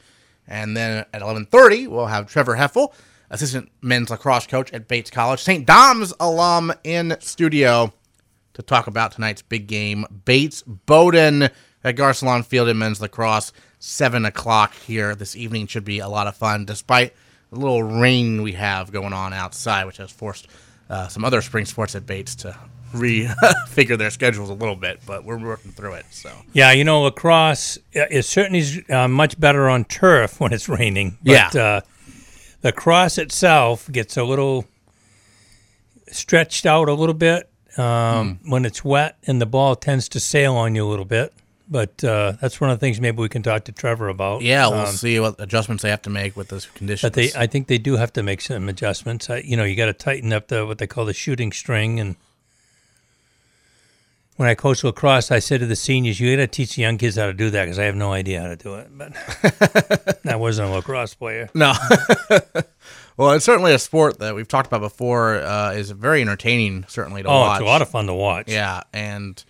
And then at 11:30, we'll have Trevar Haefele, assistant men's lacrosse coach at Bates College, St. Dom's alum in studio to talk about tonight's big game, Bates Bowdoin at Garcelon Field in men's lacrosse. Seven o'clock here this evening should be a lot of fun, despite the little rain we have going on outside, which has forced uh, some other spring sports at Bates to refigure their schedules a little bit. But we're working through it. So Yeah, you know, lacrosse uh, is certainly uh, much better on turf when it's raining. But, Yeah. Uh, lacrosse itself gets a little stretched out a little bit um, when it's wet, and the ball tends to sail on you a little bit. But uh, that's one of the things maybe we can talk to Trevar about. yeah, we'll Um, see what adjustments they have to make with those conditions. But they, I think they do have to make some adjustments. I, you know, you got to tighten up the what they call the shooting string. And when I coach lacrosse, I said to the seniors, "You got to teach the young kids how to do that because I have no idea how to do it." But I wasn't a lacrosse player. No. well, it's certainly a sport that we've talked about before. Uh, is very entertaining, certainly to Oh, watch. it's a lot of fun to watch. Yeah, and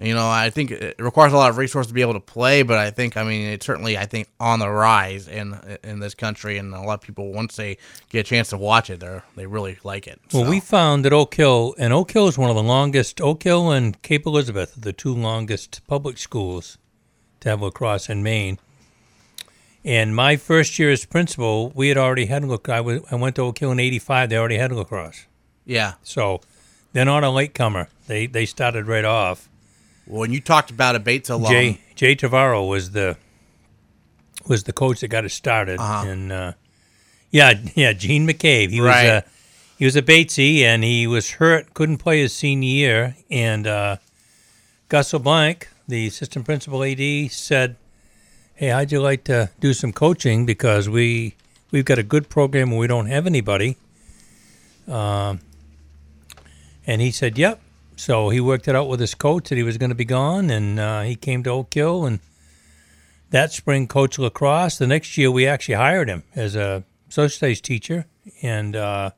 you know, I think it requires a lot of resources to be able to play, but I think, I mean, it's certainly, I think, on the rise in in this country, and a lot of people once they get a chance to watch it, they they really like it. Well, So, we found that Oak Hill, and Oak Hill is one of the longest. Oak Hill and Cape Elizabeth are the two longest public schools to have lacrosse in Maine. And my first year as principal, we had already had look. I was I went to Oak Hill in '85. They already had lacrosse, yeah. so they're not a latecomer. They they started right off. When you talked about a Bates alum, Jay Jay Tavaro was the was the coach that got it started, Uh-huh. and uh, yeah, yeah, Gene McCabe. He Right. was a he was a Batesy, and he was hurt, couldn't play his senior year, and uh, Gus LeBlanc, the assistant principal AD, said, "Hey, how'd you like to do some coaching because we we've got a good program and we don't have anybody." Um, and he said, "Yep." So he worked it out with his coach that he was going to be gone, and uh, he came to Oak Hill and that spring coached lacrosse. The next year, we actually hired him as a social studies teacher, and uh,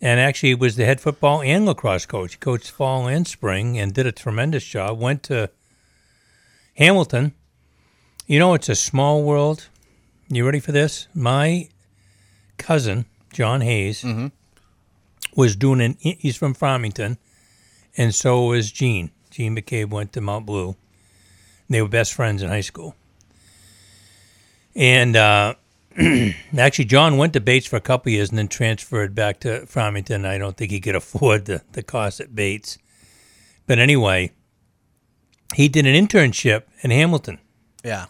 and actually was the head football and lacrosse coach. He coached fall and spring and did a tremendous job. Went to Hamilton. You know, it's a small world. You ready for this? My cousin John Hayes was doing an. He's from Farmington, and so was Gene. Gene McCabe went to Mount Blue. They were best friends in high school. And uh, actually, John went to Bates for a couple years and then transferred back to Farmington. I don't think he could afford the, the cost at Bates. But anyway, he did an internship in Hamilton, yeah,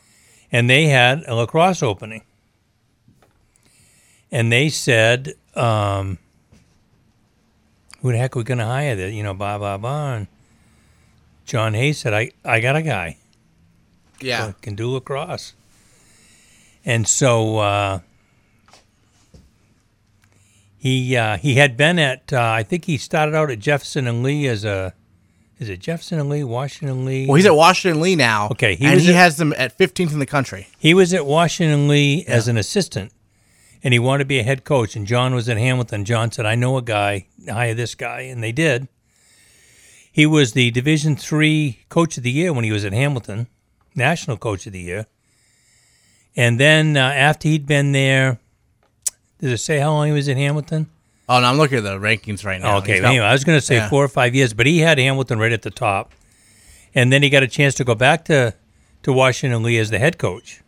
and they had a lacrosse opening. And they said, um, who the heck are we going to hire? That you know, blah blah blah. And John Hayes said, "I I got a guy yeah, can do lacrosse." And so uh, he uh, he had been at uh, I think he started out at Jefferson and Lee as a is it Jefferson and Lee Washington Lee? Well, he's at Washington Lee now. Okay, he and he at- has them at 15th in the country. He was at Washington Lee as an assistant, and he wanted to be a head coach. And John was at Hamilton. John said, "I know a guy. Hire this guy," and they did. He was the Division three coach of the year when he was at Hamilton, national coach of the year. And then uh, after he'd been there, did it say how long he was at Hamilton? Oh, no, I'm looking at the rankings right now. Okay, anyway, I was going to say Yeah. four or five years, but he had Hamilton right at the top, and then he got a chance to go back to to Washington Lee as the head coach.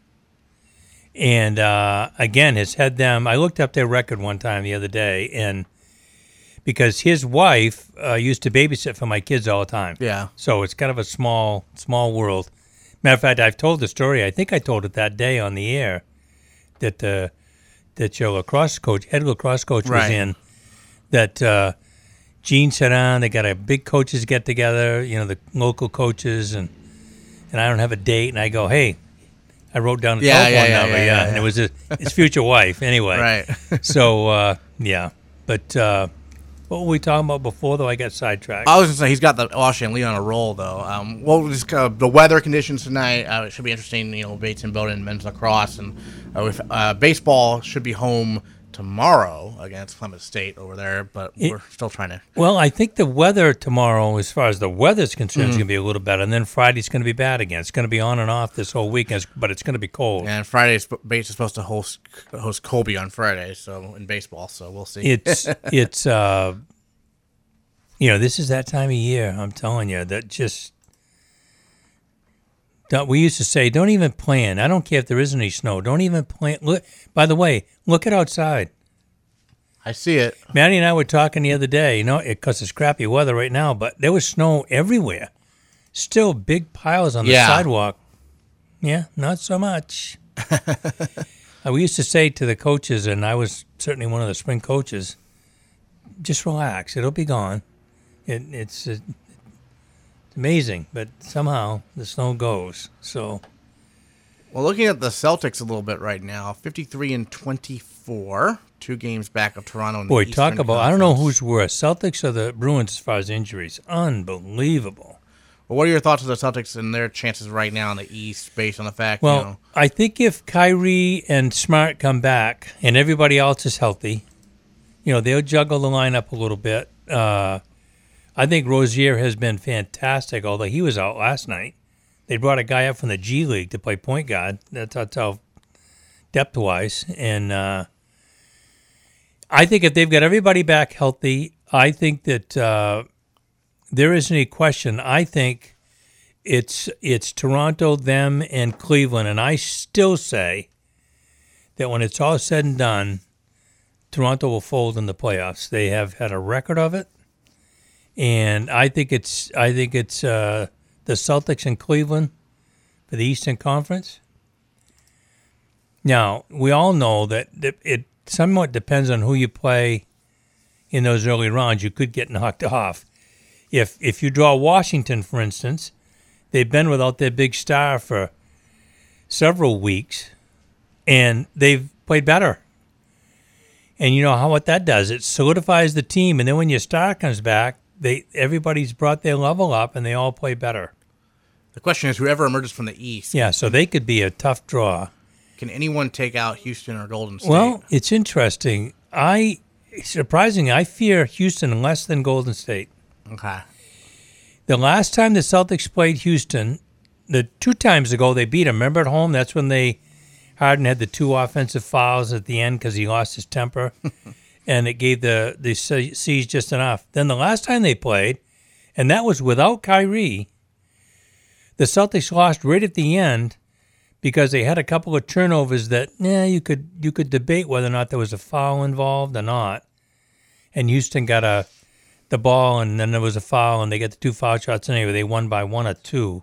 And uh, again, has had them. I looked up their record one time the other day, and because his wife uh, used to babysit for my kids all the time, Yeah. so it's kind of a small small world. Matter of fact, I've told the story. I think I told it that day on the air that uh, that your lacrosse coach, head lacrosse coach, was in. That uh, Gene sat down. They got a big coaches get together. You know, the local coaches, and and I don't have a date. And I go, hey, I wrote down the Yeah, telephone yeah, number. yeah, Yeah, and it was his, his future wife. Anyway, Right. so uh, yeah, but uh, what were we talking about before? Though I got sidetracked. I was going to say he's got the Washington Lee on a roll though. Um, well, just uh, the weather conditions tonight. Uh, it should be interesting. You know, Bates and Bowdoin men's lacrosse and uh, with, uh, baseball should be home tomorrow against Plymouth State over there, but It- we're still trying to. Well, I think the weather tomorrow, as far as the weather's concerned, is Mhm. going to be a little better. And then Friday's going to be bad again. It's going to be on and off this whole weekend, but it's going to be cold. And Friday, Bates is supposed to host host Colby on Friday, so in baseball. So we'll see. It's it's uh, you know, this is that time of year. I'm telling you that just. Don't, we used to say, don't even plan. I don't care if there isn't any snow. Don't even plan. Look. By the way, look at outside. I see it. Maddie and I were talking the other day, you know, because it's crappy weather right now, but there was snow everywhere. Still big piles on the Yeah. sidewalk. Yeah, not so much. We used to say to the coaches, and I was certainly one of the spring coaches, just relax. It'll be gone. It, it's, uh, it's amazing, but somehow the snow goes. So Well, looking at the Celtics a little bit right now, 53 and 24, two games back of Toronto. In Boy, talk about I don't know who's worse, Celtics or the Bruins as far as injuries. Unbelievable. Well, what are your thoughts of the Celtics and their chances right now in the East, based on the fact, Well, you know, I think if Kyrie and Smart come back and everybody else is healthy, you know, they'll juggle the lineup a little bit. Uh, I think Rozier has been fantastic, although he was out last night. They brought a guy up from the G League to play point guard. That's, that's how depth wise. And uh, I think if they've got everybody back healthy, I think that uh, there isn't any question. I think it's it's Toronto, them, and Cleveland, and I still say that when it's all said and done, Toronto will fold in the playoffs. They have had a record of it, and I think it's I think it's uh, the Celtics and Cleveland for the Eastern Conference. Now we all know that it- it somewhat depends on who you play in those early rounds. You could get knocked off if if you draw Washington, for instance, they've been without their big star for several weeks, and they've played better. And you know how what that does? It solidifies the team, and then when your star comes back, they everybody's brought their level up, and they all play better. the question is whoever emerges from the East, Yeah, so they could be a tough draw. can anyone take out Houston or Golden State? Well, it's interesting. I surprising. I fear Houston less than Golden State. okay. The last time the Celtics played Houston, the two times ago they beat them. Remember at home? That's when they Harden had the two offensive fouls at the end because he lost his temper, and it gave the the C's just enough. Then the last time they played, and that was without Kyrie. The Celtics lost right at the end because they had a couple of turnovers that, yeah, you could you could debate whether or not there was a foul involved or not. And Houston got a the ball, and then there was a foul, and they got the two foul shots anyway. They won by one or two.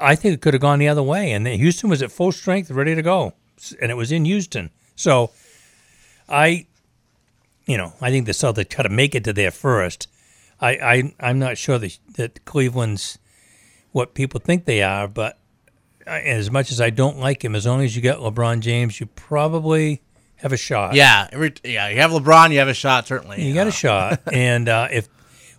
I think it could have gone the other way, and then Houston was at full strength, ready to go, and it was in Houston. So, I, you know, I think the Celtics got to make it to there first. I, I I'm not sure that that Cleveland's what people think they are, but I- as much as I don't like him, as long as you get LeBron James, you probably have a shot. Yeah, every, yeah. You have LeBron, you have a shot. Certainly, You got a shot, and uh, if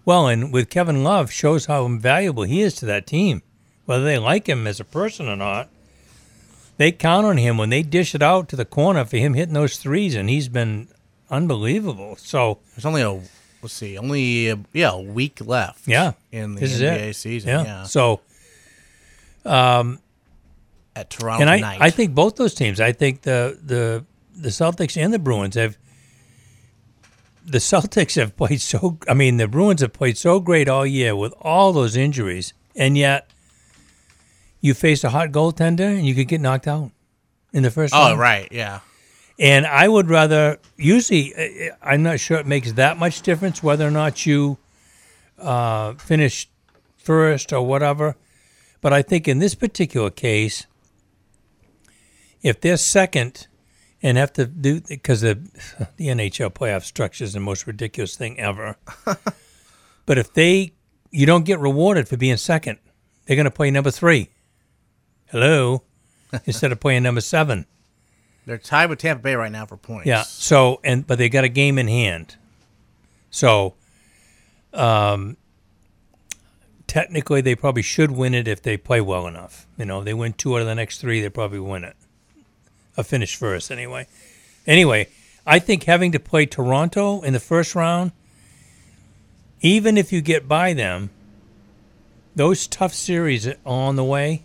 well, and with Kevin Love shows how invaluable he is to that team, whether they like him as a person or not. they count on him when they dish it out to the corner for him hitting those threes, and he's been unbelievable. So There's only a let's see, only a, yeah a week left. yeah, in the this NBA season. Yeah. Yeah, So um, at Toronto and I, tonight. I think both those teams. I think the the the Celtics and the Bruins have. The Celtics have played so. I mean, the Bruins have played so great all year with all those injuries, and yet you face a hot goaltender and you could get knocked out in the first. oh round. right, yeah. And I would rather usually. uh, I'm not sure it makes that much difference whether or not you uh, finish first or whatever. But I think in this particular case, if they're second and have to do because the the NHL playoff structure is the most ridiculous thing ever. but if they you don't get rewarded for being second, they're going to play number three. Hello, instead of playing number seven. They're tied with Tampa Bay right now for points. Yeah. So and but they got a game in hand. So, um, technically they probably should win it if they play well enough. You know, they win two out of the next three, they probably win it. A finish first, anyway. Anyway, I think having to play Toronto in the first round, even if you get by them, those tough series on the way,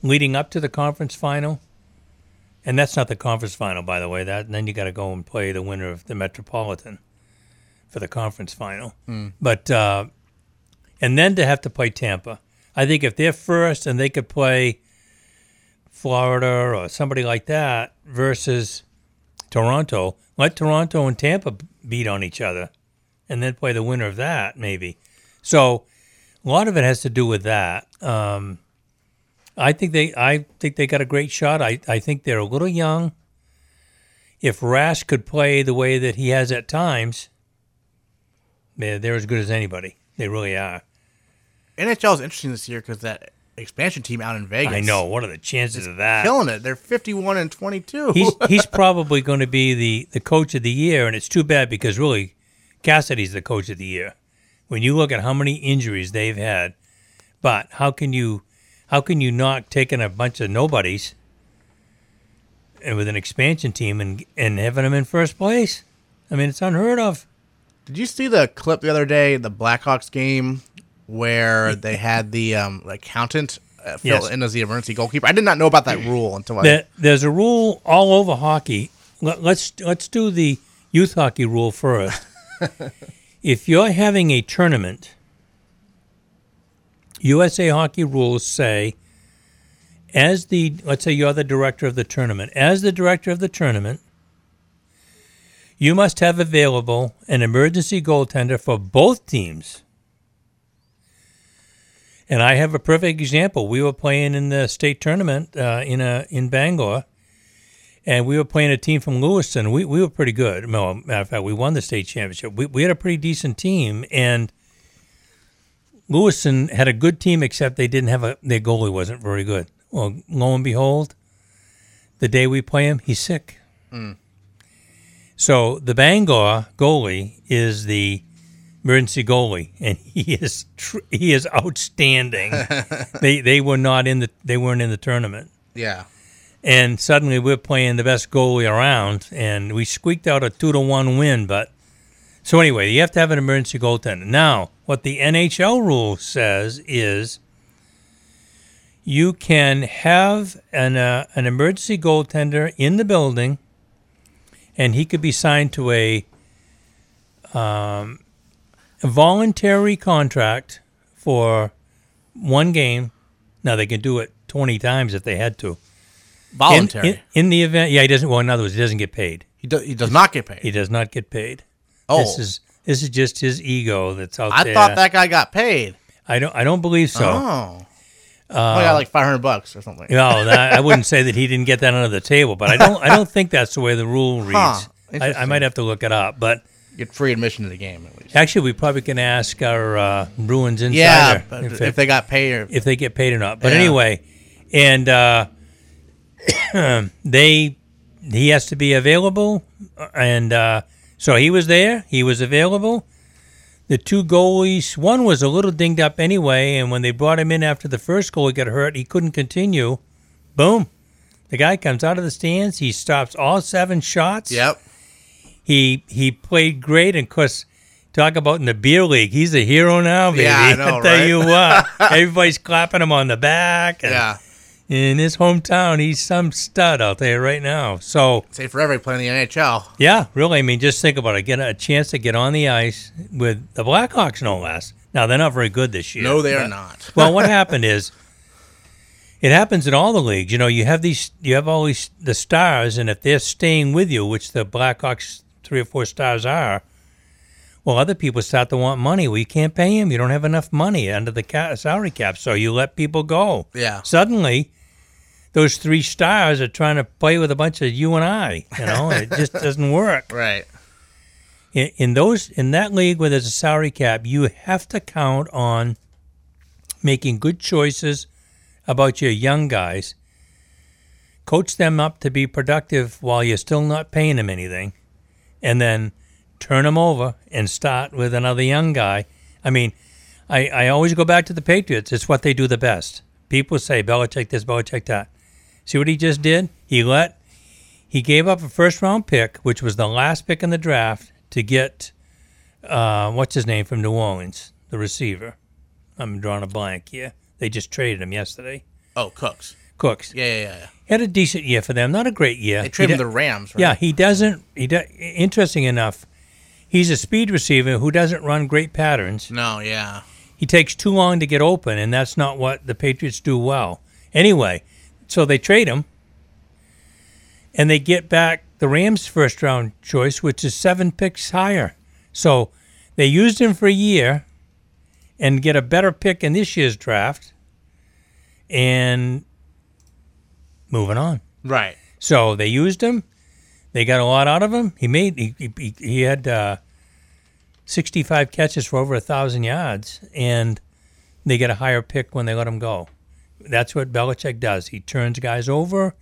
leading up to the conference final. And that's not the conference final, by the way. That and then you got to go and play the winner of the Metropolitan for the conference final. But uh, and then to have to play Tampa, I think if they're first and they could play Florida or somebody like that versus Toronto, let Toronto and Tampa beat on each other, and then play the winner of that maybe. So a lot of it has to do with that. Um, I think they I think they got a great shot. I, I think they're a little young. If Rask could play the way that he has at times, they're, they're as good as anybody. They really are. NHL is interesting this year because that expansion team out in Vegas. I know. What are the chances of that? killing it. They're fifty-one and twenty-two. He's he's probably going to be the, the coach of the year, and it's too bad because really, Cassidy's the coach of the year. When you look at how many injuries they've had, but how can you how can you not taking a bunch of nobodies and with an expansion team and and having them in first place? I mean, it's unheard of. Did you see the clip the other day, the Blackhawks game, where they had the um, accountant uh, fill Yes. in as the emergency goalkeeper? I did not know about that rule until I. There, there's a rule all over hockey. Let, let's let's do the youth hockey rule first. if you're having a tournament, USA hockey rules say, as the let's say you're the director of the tournament, as the director of the tournament, you must have available an emergency goaltender for both teams. And I have a perfect example. We were playing in the state tournament uh, in a in Bangor, and we were playing a team from Lewiston. We we were pretty good. Well, matter of fact, we won the state championship. We we had a pretty decent team, and Lewiston had a good team, except they didn't have a their goalie wasn't very good. Well, lo and behold, the day we play him, he's sick. Hmm. So the Bangor goalie is the emergency goalie, and he is tr- he is outstanding. they they were not in the they weren't in the tournament, yeah. and suddenly we're playing the best goalie around, and we squeaked out a two to one win. But so anyway, you have to have an emergency goaltender. Now, what the NHL rule says is. You can have an uh, an emergency goaltender in the building, and he could be signed to a um, a voluntary contract for one game. Now they can do it twenty times if they had to. In- Voluntary. in, in the event, yeah, he doesn't. Well, in other words, he doesn't get paid. he, do, he does not get paid. He does not get paid. Oh, This is this is just his ego that's out I there. I thought that guy got paid. I don't. I don't believe so. Oh, I got like five hundred bucks or something. No, that, I wouldn't say that he didn't get that under the table, but I don't. I don't think that's the way the rule reads. I, I might have to look it up, but Get free admission to the game at least. actually, we probably can ask our uh, Bruins insider Yeah, but if, it- they got paid or if they get paid or not. But Yeah. anyway, and uh, they he has to be available, and uh, so he was there. He was available. The two goalies, one was a little dinged up anyway, and when they brought him in after the first goal he got hurt, he couldn't continue. Boom, The guy comes out of the stands. He stops all seven shots. Yep. He he played great, and of course, talk about in the beer league, he's a hero now, baby. Yeah, I know, tell right? you what, everybody's clapping him on the back. and Yeah. In his hometown, he's some stud out there right now. So Say for every playing in the NHL. yeah, really. I mean, just think about it. Get a chance to get on the ice with the Blackhawks, no less. Now they're not very good this year. No, they are but- not. well, what happened is, it happens in all the leagues. You know, you have these, you have all these the stars, and if they're staying with you, which the Blackhawks three or four stars are, well, other people start to want money. Well, you can't pay them. You don't have enough money under the ca- salary cap, so you let people go. Yeah. Suddenly, those three stars are trying to play with a bunch of you and I. You know, it just doesn't work Right. in, in those in that league where there's a salary cap, you have to count on making good choices about your young guys. Coach them up to be productive while you're still not paying them anything, and then turn them over and start with another young guy. I mean, I, I always go back to the Patriots. It's what they do the best. People say Belichick this, Belichick that. See what he just did? He let he gave up a first round pick, which was the last pick in the draft, to get uh, what's his name from New Orleans, the receiver. I'm drawing a blank here. They just traded him yesterday. Oh, Cooks. Cooks Yeah, yeah, yeah. He had a decent year for them, not a great year. They traded do- the Rams, right? Yeah, he doesn't. He do, interesting enough, he's a speed receiver who doesn't run great patterns. No, yeah. He takes too long to get open, and that's not what the Patriots do well. Anyway, so they trade him, and they get back the Rams' first round choice, which is seven picks higher. So they used him for a year and get a better pick in this year's draft, and moving on. Right. So they used him. They got a lot out of him. He made he he, he had uh, sixty five catches for over a thousand yards, and they get a higher pick when they let him go. That's what Belichick does. He turns guys over.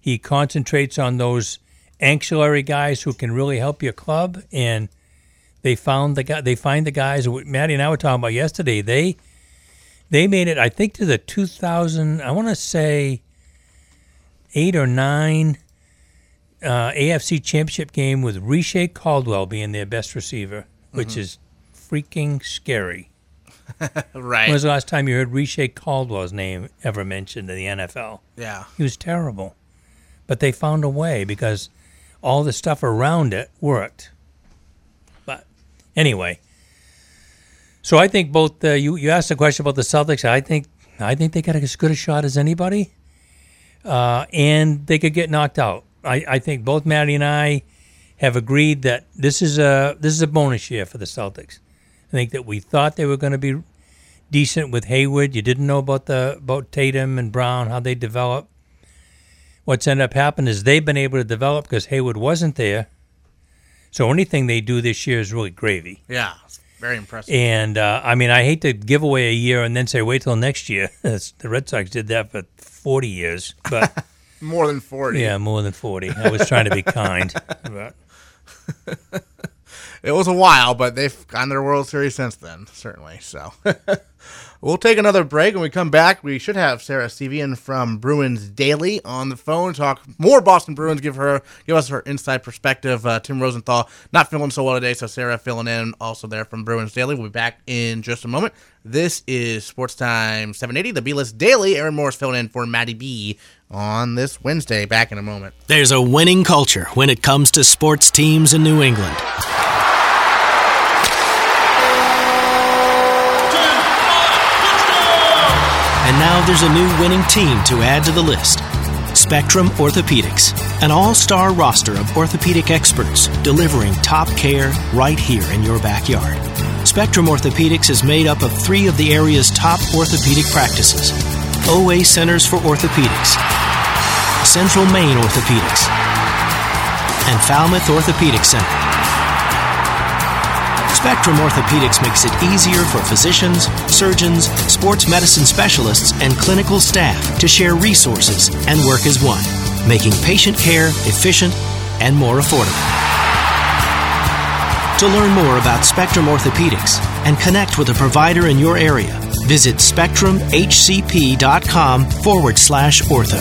He concentrates on those ancillary guys who can really help your club, and they found the guy. They find the guys. Maddie and I were talking about yesterday. They they made it. I think to the two thousand. I want to say eight or nine uh, AFC Championship game with Reche Caldwell being their best receiver, which Mm-hmm. is freaking scary. Right. When was the last time you heard Reche Caldwell's name ever mentioned in the NFL? yeah. He was terrible, but they found a way because all the stuff around it worked. But anyway, so I think both uh, you you asked a question about the Celtics. I think I think they got as good a shot as anybody, uh, and they could get knocked out. I, I think both Maddie and I have agreed that this is a this is a bonus year for the Celtics. I think that we thought they were going to be decent with Hayward. You didn't know about the about Tatum and Brown how they develop. What's ended up happening is they've been able to develop because Hayward wasn't there. So anything they do this year is really gravy. Yeah. Very impressive. And uh, I mean, I hate to give away a year and then say wait till next year. the Red Sox did that for forty years, but More than 40. yeah, more than forty. I was trying to be kind. But It was a while, but they've gotten their World Series since then, certainly. So we'll take another break. When we come back, we should have Sarah Sevian from Bruins Daily on the phone. Talk more Boston Bruins. Give her, give us her inside perspective. Uh, Tim Rosenthal not feeling so well today, so Sarah filling in, also there from Bruins Daily. We'll be back in just a moment. This is Sports Time 780, the B List Daily. Aaron Morris filling in for Maddie B on this Wednesday. Back in a moment. There's a winning culture when it comes to sports teams in New England. Now there's a new winning team to add to the list Spectrum Orthopedics, an all star roster of orthopedic experts delivering top care right here in your backyard. Spectrum Orthopedics is made up of three of the area's top orthopedic practices OA Centers for Orthopedics, Central Maine Orthopedics, and Falmouth Orthopedic Center. Spectrum Orthopedics makes it easier for physicians, surgeons, sports medicine specialists, and clinical staff to share resources and work as one, making patient care efficient and more affordable. To learn more about Spectrum Orthopedics and connect with a provider in your area, visit spectrumhcp.com forward slash ortho.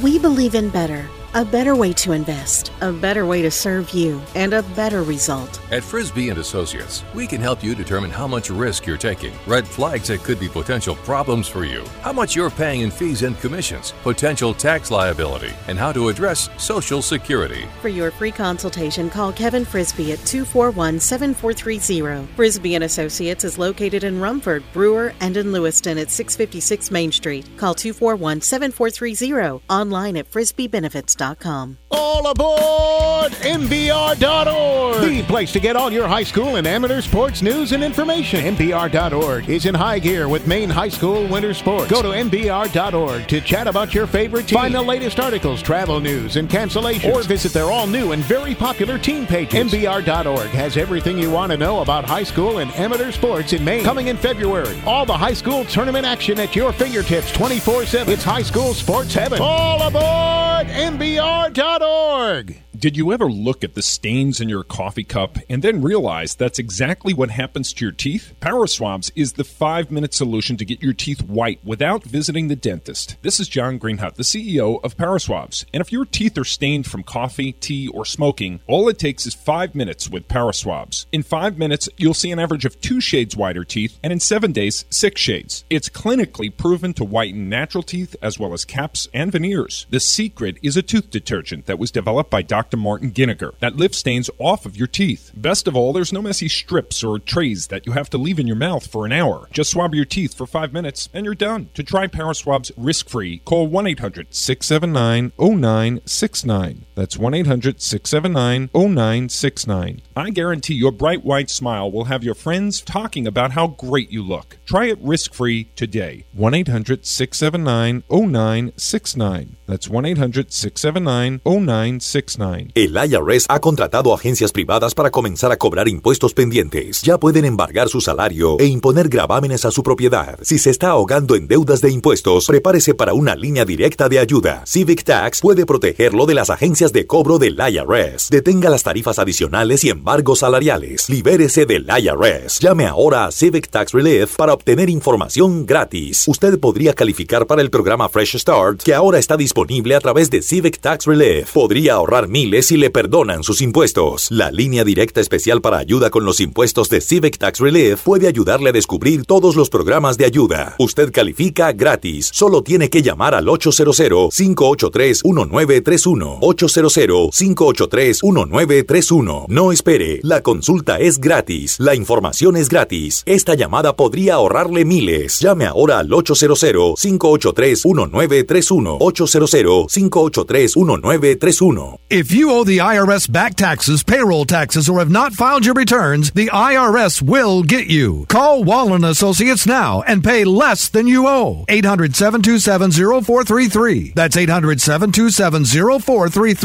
We believe in better. A better way to invest, a better way to serve you, and a better result. At Frisbee and Associates, we can help you determine how much risk you're taking, red flags that could be potential problems for you, how much you're paying in fees and commissions, potential tax liability, and how to address Social Security. For your free consultation, call Kevin Frisbee at 241-7430. Frisbee and Associates is located in Rumford, Brewer, and in Lewiston at 656 Main Street. Call 241-7430. Online at frisbeebenefits.com. All aboard MBR.org, the place to get all your high school and amateur sports news and information. MBR.org is in high gear with Maine High School winter sports. Go to MBR.org to chat about your favorite team. Find the latest articles, travel news, and cancellations. Or visit their all new and very popular team pages. MBR.org has everything you want to know about high school and amateur sports in Maine. Coming in February, all the high school tournament action at your fingertips 24 7. It's high school sports heaven. All aboard MBR.org. Did you ever look at the stains in your coffee cup and then realize that's exactly what happens to your teeth? Paraswabs is the five minute solution to get your teeth white without visiting the dentist. This is John Greenhut, the CEO of Paraswabs. And if your teeth are stained from coffee, tea, or smoking, all it takes is five minutes with Paraswabs. In five minutes, you'll see an average of two shades whiter teeth, and in seven days, six shades. It's clinically proven to whiten natural teeth as well as caps and veneers. The secret is a tooth detergent that was developed by Dr. Martin Giniger that lifts stains off of your teeth. Best of all, there's no messy strips or trays that you have to leave in your mouth for an hour. Just swab your teeth for five minutes and you're done. To try Paraswabs risk free, call 1 800 679 0969. That's 1 800 679 0969. I guarantee your bright white smile will have your friends talking about how great you look. Try it risk free today. 1 800 679 0969. That's 1 800 679 0969. El IRS ha contratado agencias privadas para comenzar a cobrar impuestos pendientes. Ya pueden embargar su salario e imponer gravámenes a su propiedad. Si se está ahogando en deudas de impuestos, prepárese para una línea directa de ayuda. Civic Tax puede protegerlo de las agencias de cobro del IRS. Detenga las tarifas adicionales y embargos salariales. Libérese del IRS. Llame ahora a Civic Tax Relief para obtener información gratis. Usted podría calificar para el programa Fresh Start que ahora está disponible a través de Civic Tax Relief. Podría ahorrar miles si le perdonan sus impuestos. La línea directa especial para ayuda con los impuestos de Civic Tax Relief puede ayudarle a descubrir todos los programas de ayuda. Usted califica gratis. Solo tiene que llamar al 800-583-1931. 800-583-1931. No espere. La consulta es gratis. La información es gratis. Esta llamada podría ahorrarle miles. Llame ahora al 800-583-1931. 800-583-1931. If you owe the IRS back taxes, payroll taxes, or have not filed your returns, the IRS will get you. Call Wallen Associates now and pay less than you owe. 800 727 0433. That's 800 727 0433.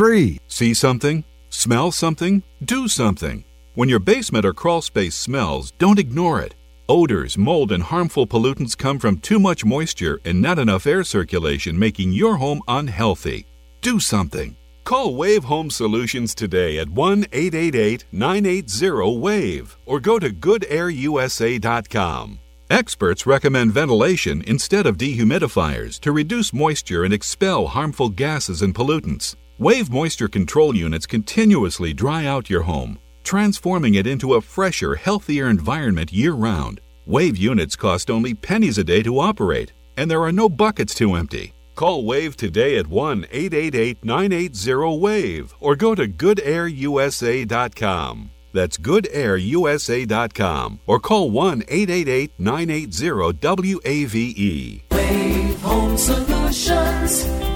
See something? Smell something? Do something. When your basement or crawl space smells, don't ignore it. Odors, mold, and harmful pollutants come from too much moisture and not enough air circulation, making your home unhealthy. Do something. Call Wave Home Solutions today at 1 888 980 WAVE or go to goodairusa.com. Experts recommend ventilation instead of dehumidifiers to reduce moisture and expel harmful gases and pollutants. Wave moisture control units continuously dry out your home, transforming it into a fresher, healthier environment year round. Wave units cost only pennies a day to operate, and there are no buckets to empty. Call Wave today at 1 888 980 WAVE or go to goodairusa.com. That's goodairusa.com or call 1 888 980 WAVE. Wave Home Solutions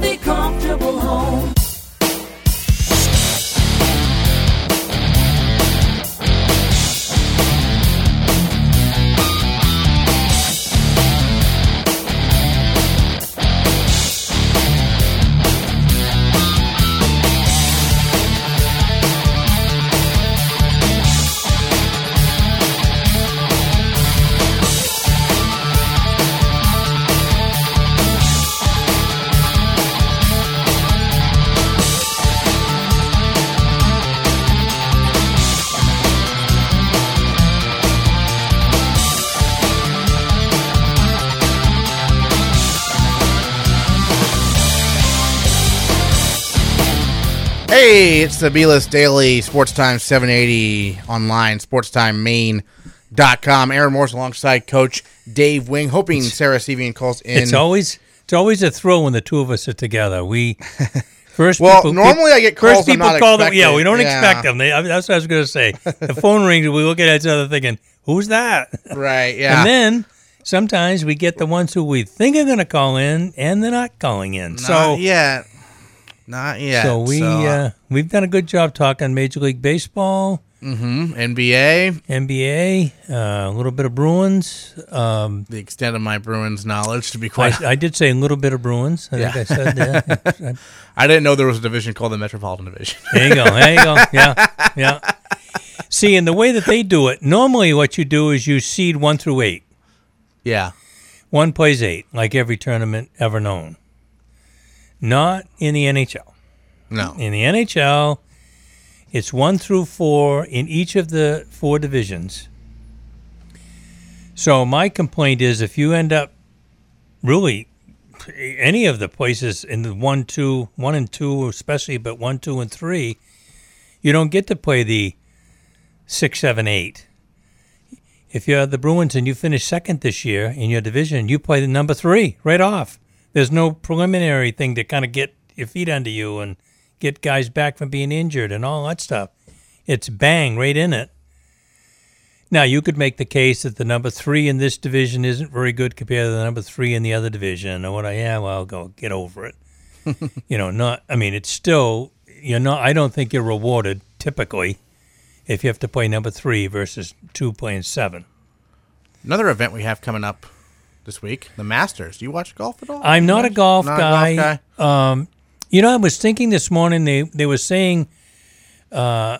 healthy, comfortable home. Hey, it's the B-List Daily Sports Time 780 online, sportstimemaine.com. Aaron Morse alongside Coach Dave Wing, hoping Sarah Sevian calls in. It's always it's always a thrill when the two of us are together. We first Well, people, normally I get first calls I'm people call them. Yeah, we don't Yeah. expect them. They, that's what I was going to say. The phone rings, and we look at each other thinking, "Who's that?" right, yeah. And then sometimes we get the ones who we think are going to call in, and they're not calling in. Not so yet. Not yet. so we uh, we've done a good job talking Major League Baseball, mhm, NBA, NBA, uh, a little bit of Bruins. Um, the extent of my Bruins knowledge, to be quite I, I did say a little bit of Bruins. I think Yeah. I said that. I didn't know there was a division called the Metropolitan Division. There you go. There you go. Yeah. Yeah. See, and the way that they do it, normally what you do is you seed one through eight. yeah. One plays eight, like every tournament ever known. Not in the NHL. No. In the NHL, it's one through four in each of the four divisions. So my complaint is if you end up really any of the places in the one, two, one and two, especially, but one, two, and three, you don't get to play the six, seven, eight. If you're the Bruins and you finish second this year in your division, you play the number three right off. There's no preliminary thing to kind of get your feet under you and get guys back from being injured and all that stuff. It's bang right in it. Now you could make the case that the number three in this division isn't very good compared to the number three in the other division, or what I yeah, well, go get over it. you know, not. I mean, it's still you're not. I don't think you're rewarded typically if you have to play number three versus two playing seven. Another event we have coming up this week, the Masters. Do you watch golf at all? I'm not a golf Not a guy. golf guy? Um, you know, I was thinking this morning they they were saying uh,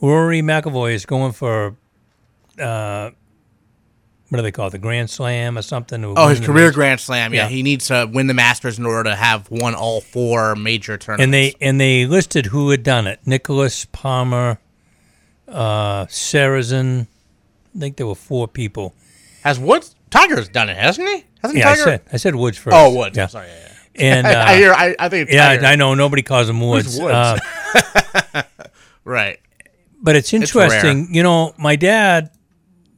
Rory McIlroy is going for uh, what do they call it, the Grand Slam or something? Oh, his career major. Grand Slam. Yeah, Yeah. he needs to win the Masters in order to have won all four major tournaments. And they and they listed who had done it: Nicklaus Palmer, uh, Sarazen. I think there were four people. has Woods Tiger's done it, hasn't he? Hasn't Yeah, I said I said Woods first. Oh, Woods. Yeah. I'm sorry. Yeah, yeah. And uh, I hear. I, I think. It's yeah, Tiger. I know nobody calls him Woods. Woods? Uh, Right. but it's It's interesting. you know, my dad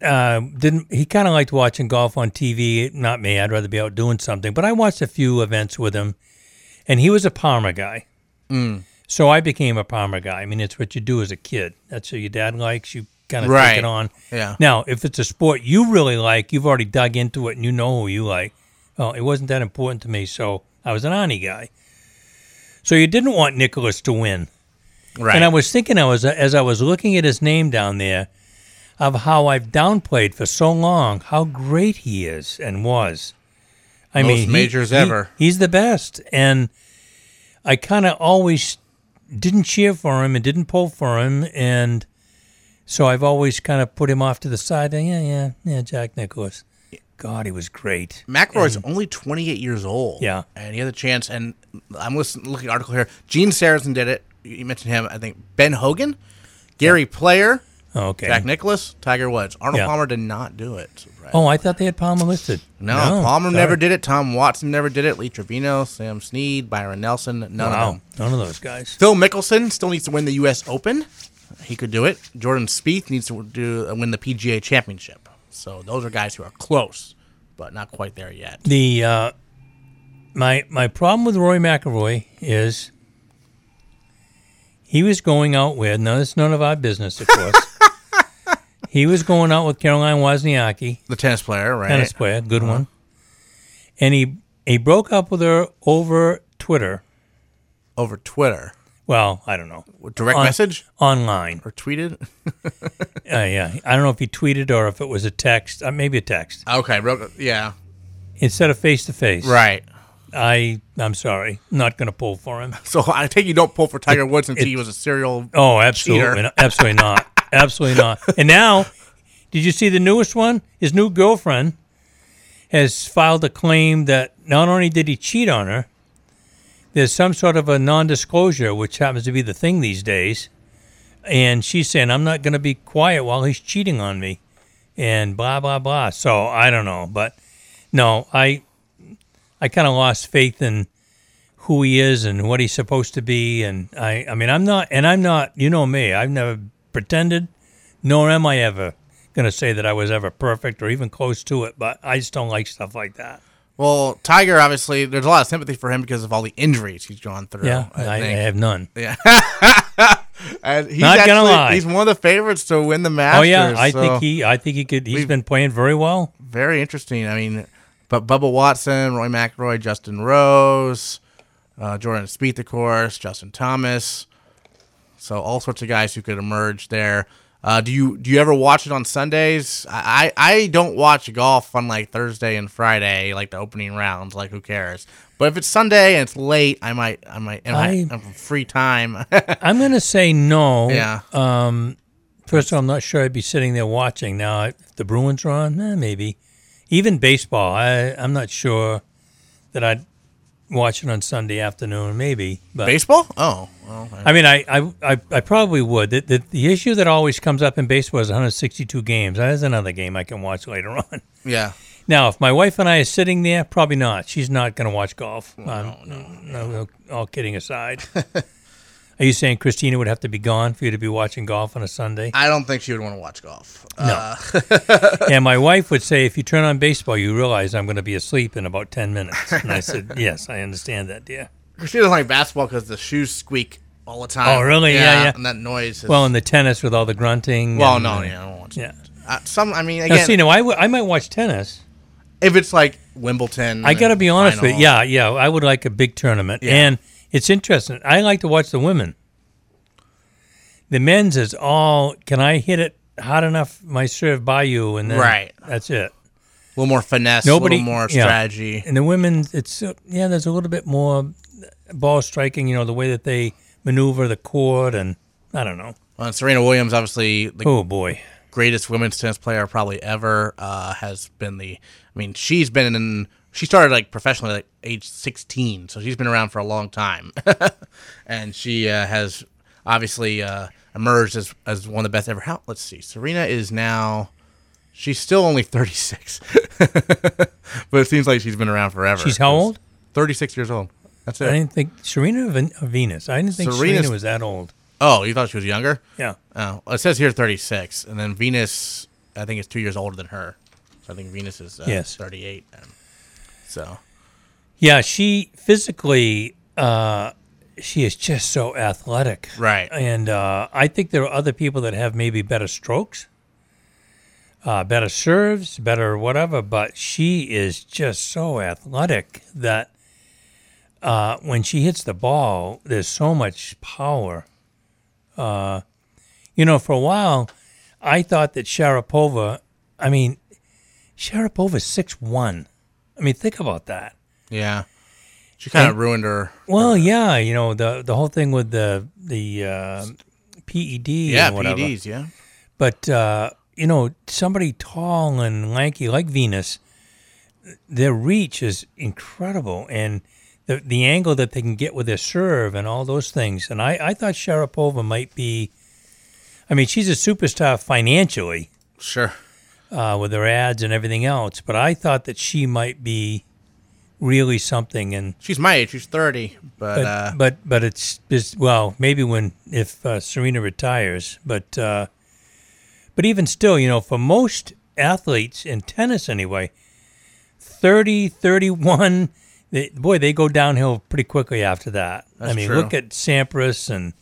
uh, didn't. He kind of liked watching golf on TV. Not me. I'd rather be out doing something. But I watched a few events with him, and he was a Palmer guy. Mm. So I became a Palmer guy. I mean, it's what you do as a kid. That's what your dad likes. You kind of Right. take it on. Yeah. Now, if it's a sport you really like, you've already dug into it and you know who you like. Well, it wasn't that important to me, so I was an Arnie guy. So you didn't want Nicklaus to win. Right. And I was thinking, I was as I was looking at his name down there, of how I've downplayed for so long how great he is and was. I Most mean, he- majors he- ever. He's the best, and I kind of always didn't cheer for him and didn't pull for him, and so I've always kind of put him off to the side. Yeah, yeah, yeah. Jack Nicklaus. God, he was great. McIlroy's And- only 28 years old. Yeah. And he had a chance. And I'm listening, looking at the article here. Gene Sarazen did it. You mentioned him. I think Ben Hogan, Gary Player, oh, Okay. Jack Nicklaus, Tiger Woods. Arnold Yeah. Palmer did not do it. Surprise. Oh, I thought they had Palmer listed. No, No, Palmer sorry. never did it. Tom Watson never did it. Lee Trevino, Sam Snead, Byron Nelson, none wow, of them. none of those guys. Phil Mickelson still needs to win the U.S. Open. He could do it. Jordan Spieth needs to do uh, win the PGA Championship. So those are guys who are close, but not quite there yet. The uh, my my problem with Roy McIlroy is he was going out with now it's none of our business, of course. he was going out with Caroline Wozniacki, The tennis player, right? tennis player, good one, and he he broke up with her over Twitter. Over Twitter. Well, I don't know. Direct On- message online. or tweeted? Uh, yeah, I don't know if he tweeted or if it was a text. Uh, maybe a text okay, yeah. instead of face to face. Right. I I'm sorry, not going to pull for him. So I take you don't pull for Tiger Woods until he was a serial. Oh, absolutely, Cheater. not. absolutely not, absolutely not. And now, did you see the newest one? His new girlfriend has filed a claim that not only did he cheat on her, there's some sort of a non-disclosure, which happens to be the thing these days, and she's saying I'm not going to be quiet while he's cheating on me, and blah blah blah. So I don't know, but no, I I kind of lost faith in who he is and what he's supposed to be. And I, I mean, I'm not, and I'm not. You know me. I've never pretended, nor am I ever going to say that I was ever perfect or even close to it. But I just don't like stuff like that. Well, Tiger obviously, there's a lot of sympathy for him because of all the injuries he's gone through. Yeah, I, I think. have none. Yeah. and he's Not gonna lie. He's one of the favorites to win the Masters. Oh yeah, I so think he, I think he could. He's been playing very well. very interesting. I mean, but Bubba Watson, Roy McIlroy, Justin Rose, uh, Jordan Spieth, of course, Justin Thomas. So all sorts of guys who could emerge there. Uh, do you do you ever watch it on Sundays? I, I don't watch golf on like Thursday and Friday, like the opening rounds. Like who cares? But if it's Sunday and it's late, I might I might and I, free time. I'm going to say no. Yeah. Um, first of all, I'm not sure I'd be sitting there watching. Now, if the Bruins are on, eh, maybe. Even baseball, I, I'm not sure that I'd watch it on Sunday afternoon. Maybe, but Baseball? Oh, well, I mean, I, I, I, I probably would. The, the, the issue that always comes up in baseball is 162 games. That's another game I can watch later on. yeah. Now, if my wife and I are sitting there, probably not. She's not going to watch golf. Um, no, no, no. All kidding aside. are you saying Christina would have to be gone for you to be watching golf on a Sunday? I don't think she would want to watch golf. No. Uh, and my wife would say, if you turn on baseball, you realize I'm going to be asleep in about 10 minutes. And I said, yes, I understand that, dear. Christina doesn't like basketball because the shoes squeak all the time. Oh, really? Yeah, yeah. And that noise. Is, Well, and the tennis with all the grunting. well, and- no, yeah, I don't watch Yeah. Uh, some, I mean, Now, again, see, no, I, w- I might watch tennis. if it's like Wimbledon, I got to be honest with you. Yeah, yeah. I would like a big tournament. Yeah. And it's interesting. I like to watch the women. The men's is all, can I hit it hot enough, my serve by you, and then Right. that's it. a little more finesse, Nobody a little more yeah. strategy. And the women, it's uh, yeah, there's a little bit more ball striking. You know, the way that they maneuver the court, and I don't know. Well, and Serena Williams, obviously, the Oh boy, greatest women's tennis player probably ever, uh, has been the. I mean, she's been in. She started like professionally like age 16, so she's been around for a long time, and she uh, has obviously uh, emerged as as one of the best ever. How? Let's see. Serena is now. She's still only 36, but it seems like she's been around forever. she's how old? 36 years old. That's it I didn't think Serena Ven- Venus. I didn't think Serena's- Serena was that old. Oh, you thought she was younger? Yeah. Oh, it says here 36, and then Venus, I think, is two years older than her. So I think Venus is uh, Yes. 38. Then. So Yeah, she physically, uh, she is just so athletic. Right. And uh, I think there are other people that have maybe better strokes, uh, better serves, better whatever, but she is just so athletic that uh, when she hits the ball, there's so much power. Uh, you know, for a while, I thought that Sharapova, I mean, Sharapova's six one. I mean, think about that. yeah, she kind of ruined her. Well, yeah, you know the the whole thing with the the uh, PED. Yeah, and whatever. PEDs. Yeah, But uh, you know, somebody tall and lanky like Venus, their reach is incredible, and the the angle that they can get with their serve and all those things. And I I thought Sharapova might be. I mean, she's a superstar financially sure. Uh, with her ads and everything else, but I thought that she might be really something and She's my age. She's 30, but, but uh, but but it's just well maybe when if uh, Serena retires, but uh, but even still, you know, for most athletes in tennis anyway, 30, 31, they, boy, they go downhill pretty quickly after that. I mean, true. look at Sampras and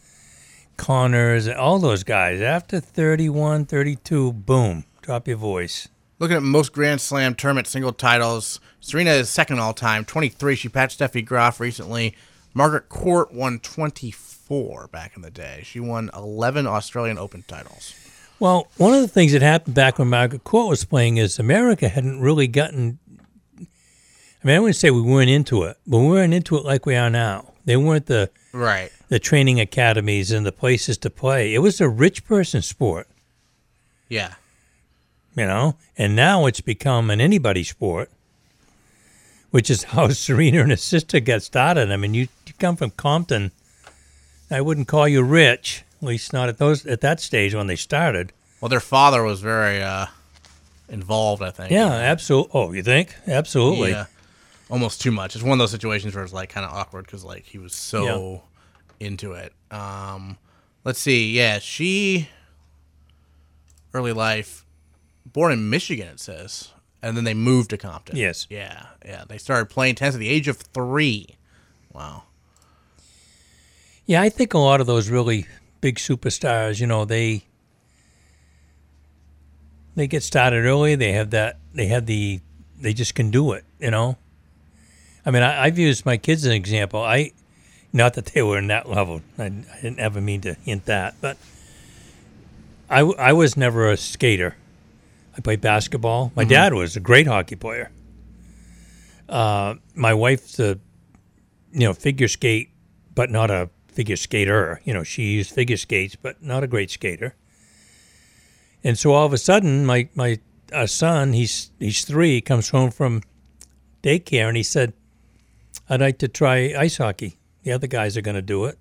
Connors and all those guys. After 31, 32, boom, drop your voice. looking at most Grand Slam tournament single titles, Serena is second all time, 23. She patched Steffi Graf recently. Margaret Court won 24 back in the day. She won 11 Australian Open titles. Well, one of the things that happened back when Margaret Court was playing is America hadn't really gotten. I mean, I wouldn't say we weren't into it, but we weren't into it like we are now. They weren't the Right. the training academies and the places to play. It was a rich person sport, Yeah. You know, and now it's become an anybody sport, which is how Serena and her sister got started. I mean, you, you come from Compton. I wouldn't call you rich, at least not at those at that stage when they started. Well, their father was very uh, involved, I think. Yeah, absolutely. Oh, you think? Absolutely. Yeah. almost too much. It's one of those situations where it's like kind of awkward because like he was so into it. Um, let's see. Yeah, she early life, born in Michigan. It says, and then they moved to Compton. Yes. Yeah, yeah. They started playing tennis at the age of three. Wow. Yeah, I think a lot of those really big superstars, you know, they they get started early. They have that. They have the. They just can do it. You know. I mean, I, I've used my kids as an example. I, not that they were in that level. I, I didn't ever mean to hint that, but I, I was never a skater. I played basketball. My dad was a great hockey player. Uh, my wife's a, you know, figure skate, but not a figure skater. You know, she used figure skates, but not a great skater. And so all of a sudden, my my uh, son, he's he's three, comes home from daycare, and he said, "I'd like to try ice hockey. The other guys are going to do it."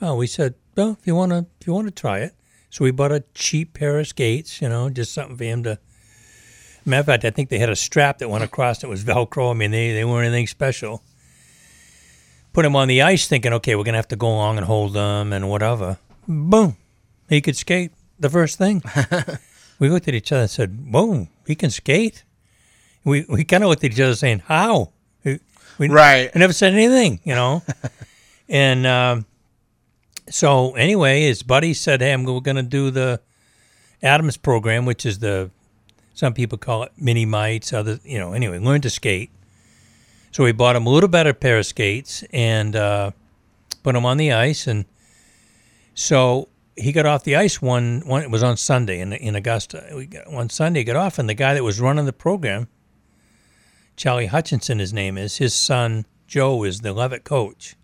Well, we said, "Well, if you want to, if you want to try it." So we bought a cheap pair of skates, you know, just something for him to. Matter of fact, I think they had a strap that went across that was Velcro. I mean, they, they weren't anything special. Put him on the ice thinking, okay, we're going to have to go along and hold them and whatever. Boom. He could skate the first thing. we looked at each other and said, whoa, he can skate? We, we kind of looked at each other saying, how? We, we, Right. I never said anything, you know? and um, so anyway, his buddy said, hey, I'm going to do the Adams program, which is the, some people call it mini mites, other, you know, anyway, learn to skate. So we bought him a little better pair of skates and uh, put him on the ice. And so he got off the ice one, one it was on Sunday in, in Augusta. We got, one Sunday, he got off, and the guy that was running the program, Charlie Hutchinson, his name is, his son, Joe, is the Leavitt coach,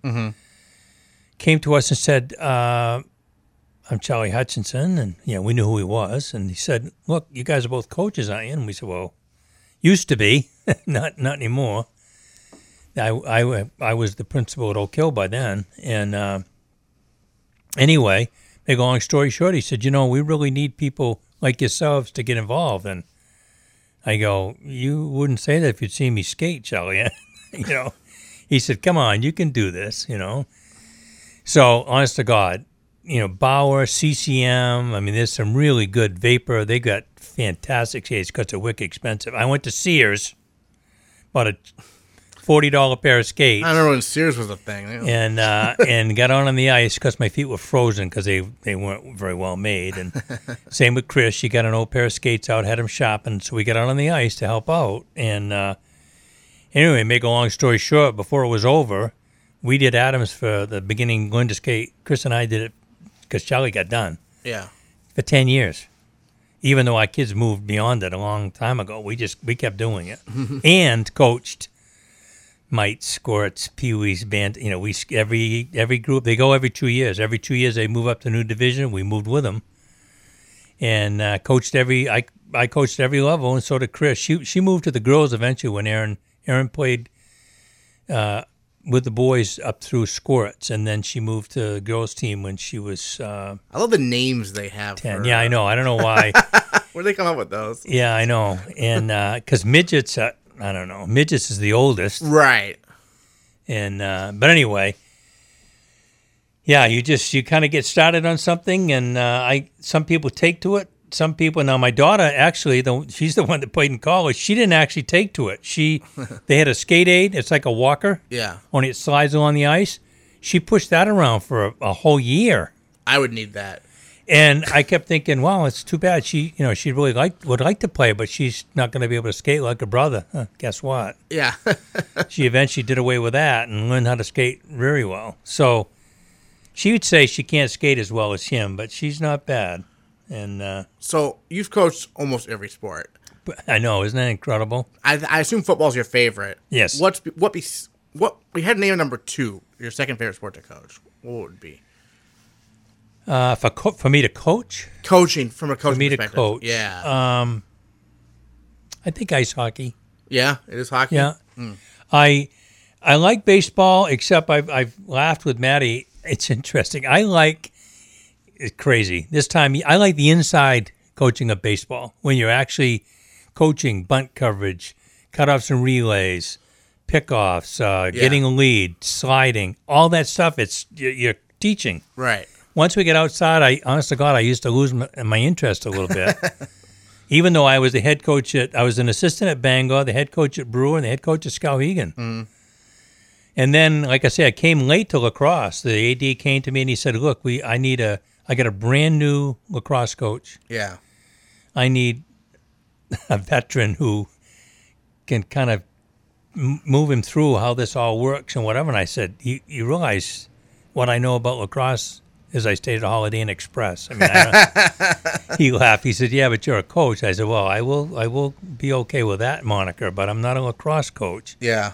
came to us and said, uh, I'm Charlie Hutchinson. And, yeah, we knew who he was. And he said, Look, you guys are both coaches, aren't you? And we said, Well, used to be, not not anymore. I, I, I was the principal at Oak Hill by then. And uh, anyway, a long story short, he said, You know, we really need people like yourselves to get involved. And I go, You wouldn't say that if you'd seen me skate, Charlie. you know, he said, Come on, you can do this, you know. So, honest to God, you know, Bauer, CCM, I mean, there's some really good vapor. They got fantastic skates because they're wicked expensive. I went to Sears, bought a $40 pair of skates I remember when Sears was a thing. and uh, and got on on the ice because my feet were frozen because they, they weren't very well made. And same with Chris, she got an old pair of skates out, had him shopping, so we got out on the ice to help out. And uh, anyway, make a long story short, before it was over, we did Adams for the beginning going to skate. Chris and I did it because Charlie got done yeah. for ten years. Even though our kids moved beyond it a long time ago, we just we kept doing it and coached mites, squirts, peewees, band. You know, we every every group they go every two years. Every two years they move up to new division. We moved with them, and uh, coached every. I I coached every level, and so did Chris. She she moved to the girls eventually when Aaron Aaron played. Uh, with the boys up through squirts, and then she moved to the girls team when she was uh, I love the names they have. ten. for, Yeah, I uh, know. I don't know why. Where they come up with those? Yeah, I know. And because midgets, uh, I don't know. Midgets is the oldest. Right. And uh, but anyway, yeah, you just you kind of get started on something, and uh, I some people take to it. Some people now, my daughter actually, the, she's the one that played in college. She didn't actually take to it. She they had a skate aid. It's like a walker. Yeah. Only it slides along the ice. She pushed that around for a, a whole year. I would need that. And I kept thinking, wow, it's too bad. She, you know, she really like would like to play, but she's not going to be able to skate like her brother. Huh, guess what? Yeah. She eventually did away with that and learned how to skate very well. So she would say she can't skate as well as him, but she's not bad. And uh, so you've coached almost every sport. I know, isn't that incredible? I, I assume football's your favorite. Yes. What's what be what we had name number two? Your second favorite sport to coach. What would it be? Uh, for co- for me to coach, Coaching from a coaching for me to perspective. coach, Yeah. Um, I think ice hockey. yeah. It is hockey. Yeah. I I like baseball, except I've I've laughed with Maddie. It's interesting. I like it's crazy. This time I like the inside coaching of baseball when you're actually coaching bunt coverage, cutoffs and relays, pickoffs, uh, getting a lead, sliding, all that stuff. It's you're, teaching. Right. Once we get outside, I honest to God, I used to lose my, my interest a little bit. Even though I was the head coach at, I was an assistant at Bangor, the head coach at Brewer, and the head coach at Skowhegan. And then, like I say, I came late to lacrosse. The AD came to me and he said, "Look, we, I need a, I got a brand new lacrosse coach. Yeah. I need a veteran who can kind of move him through how this all works and whatever." And I said, "You, you realize what I know about lacrosse is I stayed at Holiday Inn Express." I mean, I he laughed. He said, "Yeah, but you're a coach." I said, "Well, I will, I will be okay with that moniker, but I'm not a lacrosse coach." Yeah.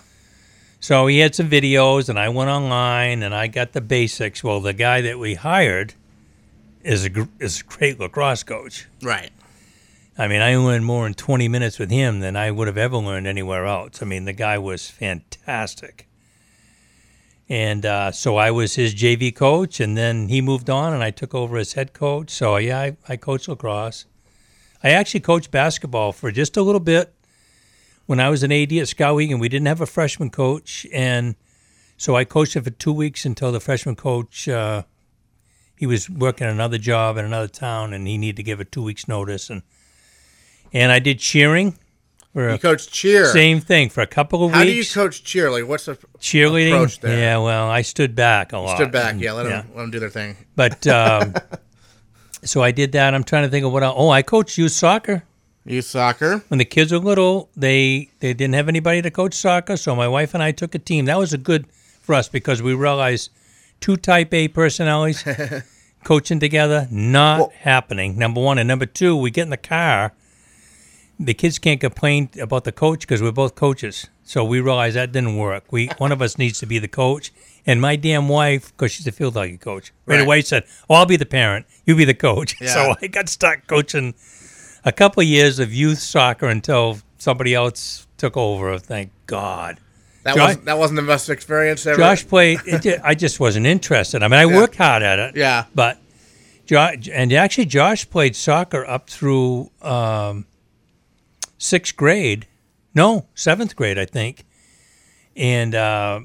So he had some videos, and I went online and I got the basics. Well, the guy that we hired is a is a great lacrosse coach. Right. I mean, I learned more in 20 minutes with him than I would have ever learned anywhere else. I mean, the guy was fantastic. And uh, so I was his JV coach, and then he moved on, and I took over as head coach. So yeah, I, I coached lacrosse. I actually coached basketball for just a little bit when I was an AD at Skowhegan. We didn't have a freshman coach, and so I coached it for two weeks until the freshman coach. Uh, he was working another job in another town, and he needed to give a two weeks notice, and and I did cheering. For You coach cheer. Same thing for a couple of weeks. How do you coach cheer? Like, what's the cheerleading? approach there? Yeah, well, I stood back a lot. Stood back. and- Yeah. Let them let them do their thing. But um, so I did that. I'm trying to think of what. Else. Oh, I coached youth soccer. Youth soccer. When the kids were little, they they didn't have anybody to coach soccer, so my wife and I took a team. That was a good for us because we realized two Type A personalities coaching together not happening. Number one and number two, we get in the car. The kids can't complain about the coach because we're both coaches. So we realized that didn't work. We one of us needs to be the coach, and my damn wife, because she's a field hockey coach, right, Right. away said, "Well, I'll be the parent. You be the coach." Yeah. So I got stuck coaching a couple of years of youth soccer until somebody else took over. Thank God. That Josh- wasn't that wasn't the best experience ever. Josh played. It, I just wasn't interested. I mean, I Yeah. worked hard at it. Yeah. But Josh, and actually, Josh played soccer up through um, sixth grade. No, seventh grade, I think. And uh,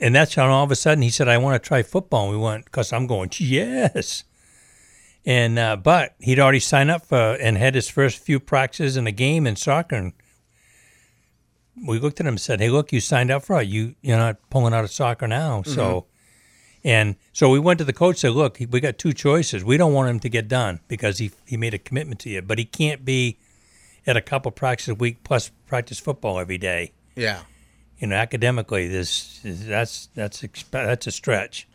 and that's how all of a sudden he said, "I want to try football." And we went because I'm going yes. And uh, but he'd already signed up for and had his first few practices in a game in soccer. And we looked at him and said, "Hey, look, you signed up for it. You you're not pulling out of soccer now." So, mm-hmm. and so we went to the coach. And said, "Look, we got two choices. We don't want him to get done because he he made a commitment to you, but he can't be at a couple practices a week plus practice football every day. Yeah. You know, academically, this that's that's exp- that's a stretch."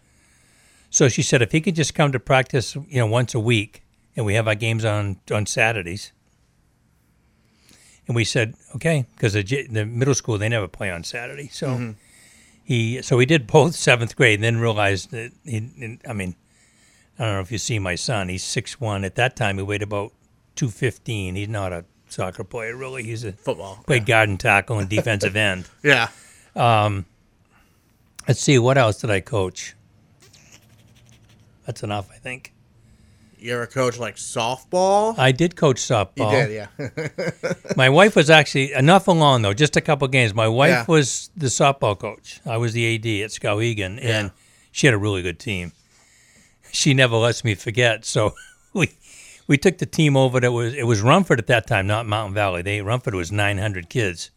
So she said, if he could just come to practice, you know, once a week, and we have our games on on Saturdays. And we said, okay, because the, j- the middle school they never play on Saturday. So Mm-hmm. he, so he did both seventh grade, and then realized that he, I mean, I don't know if you see my son. He's six one. At that time, he weighed about two fifteen. He's not a soccer player really. He's a Football. played guard and tackle and defensive end. Yeah. Um, let's see, what else did I coach? That's enough, I think. You ever coach like softball? I did coach softball. You did, yeah. My wife was actually enough along though, just a couple games. My wife Yeah. was the softball coach. I was the AD at Skowhegan, and she had a really good team. She never lets me forget. So we we took the team over. That was it was Rumford at that time, not Mountain Valley. They Rumford was nine hundred kids,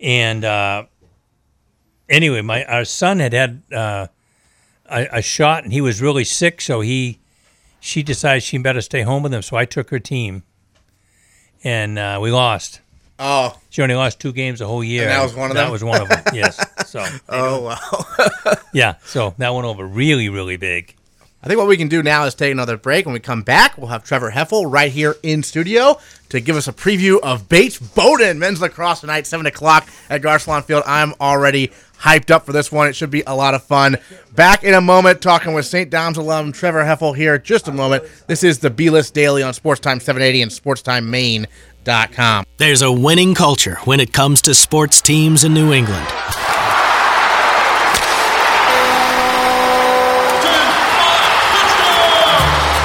and uh, anyway, my our son had had uh, a, a shot, and he was really sick. So he she decided she better stay home with him. So I took her team, and uh, we lost. Oh. She only lost two games the whole year. And that was one of them. That was one of them. Yes. So. Oh wow. yeah. So that went over really, really big. I think what we can do now is take another break. When we come back, we'll have Trevar Haefele right here in studio to give us a preview of Bates Bowdoin men's lacrosse tonight, seven o'clock at Garcelon Field. I'm already hyped up for this one. It should be a lot of fun. Back in a moment, talking with St. Dom's alum Trevar Haefele here. Just a moment. This is the B List Daily on Sports Time 780 and SportsTimeMaine.com. There's a winning culture when it comes to sports teams in New England.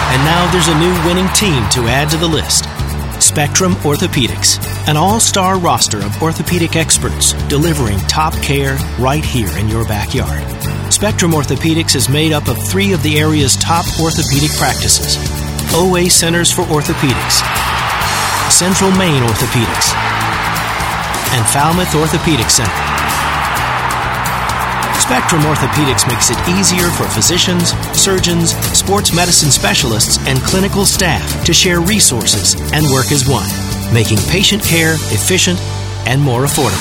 And now there's a new winning team to add to the list. Spectrum Orthopedics, an all star roster of orthopedic experts delivering top care right here in your backyard. Spectrum Orthopedics is made up of three of the area's top orthopedic practices OA Centers for Orthopedics, Central Maine Orthopedics, and Falmouth Orthopedic Center. Spectrum Orthopedics makes it easier for physicians, surgeons, sports medicine specialists, and clinical staff to share resources and work as one, making patient care efficient and more affordable.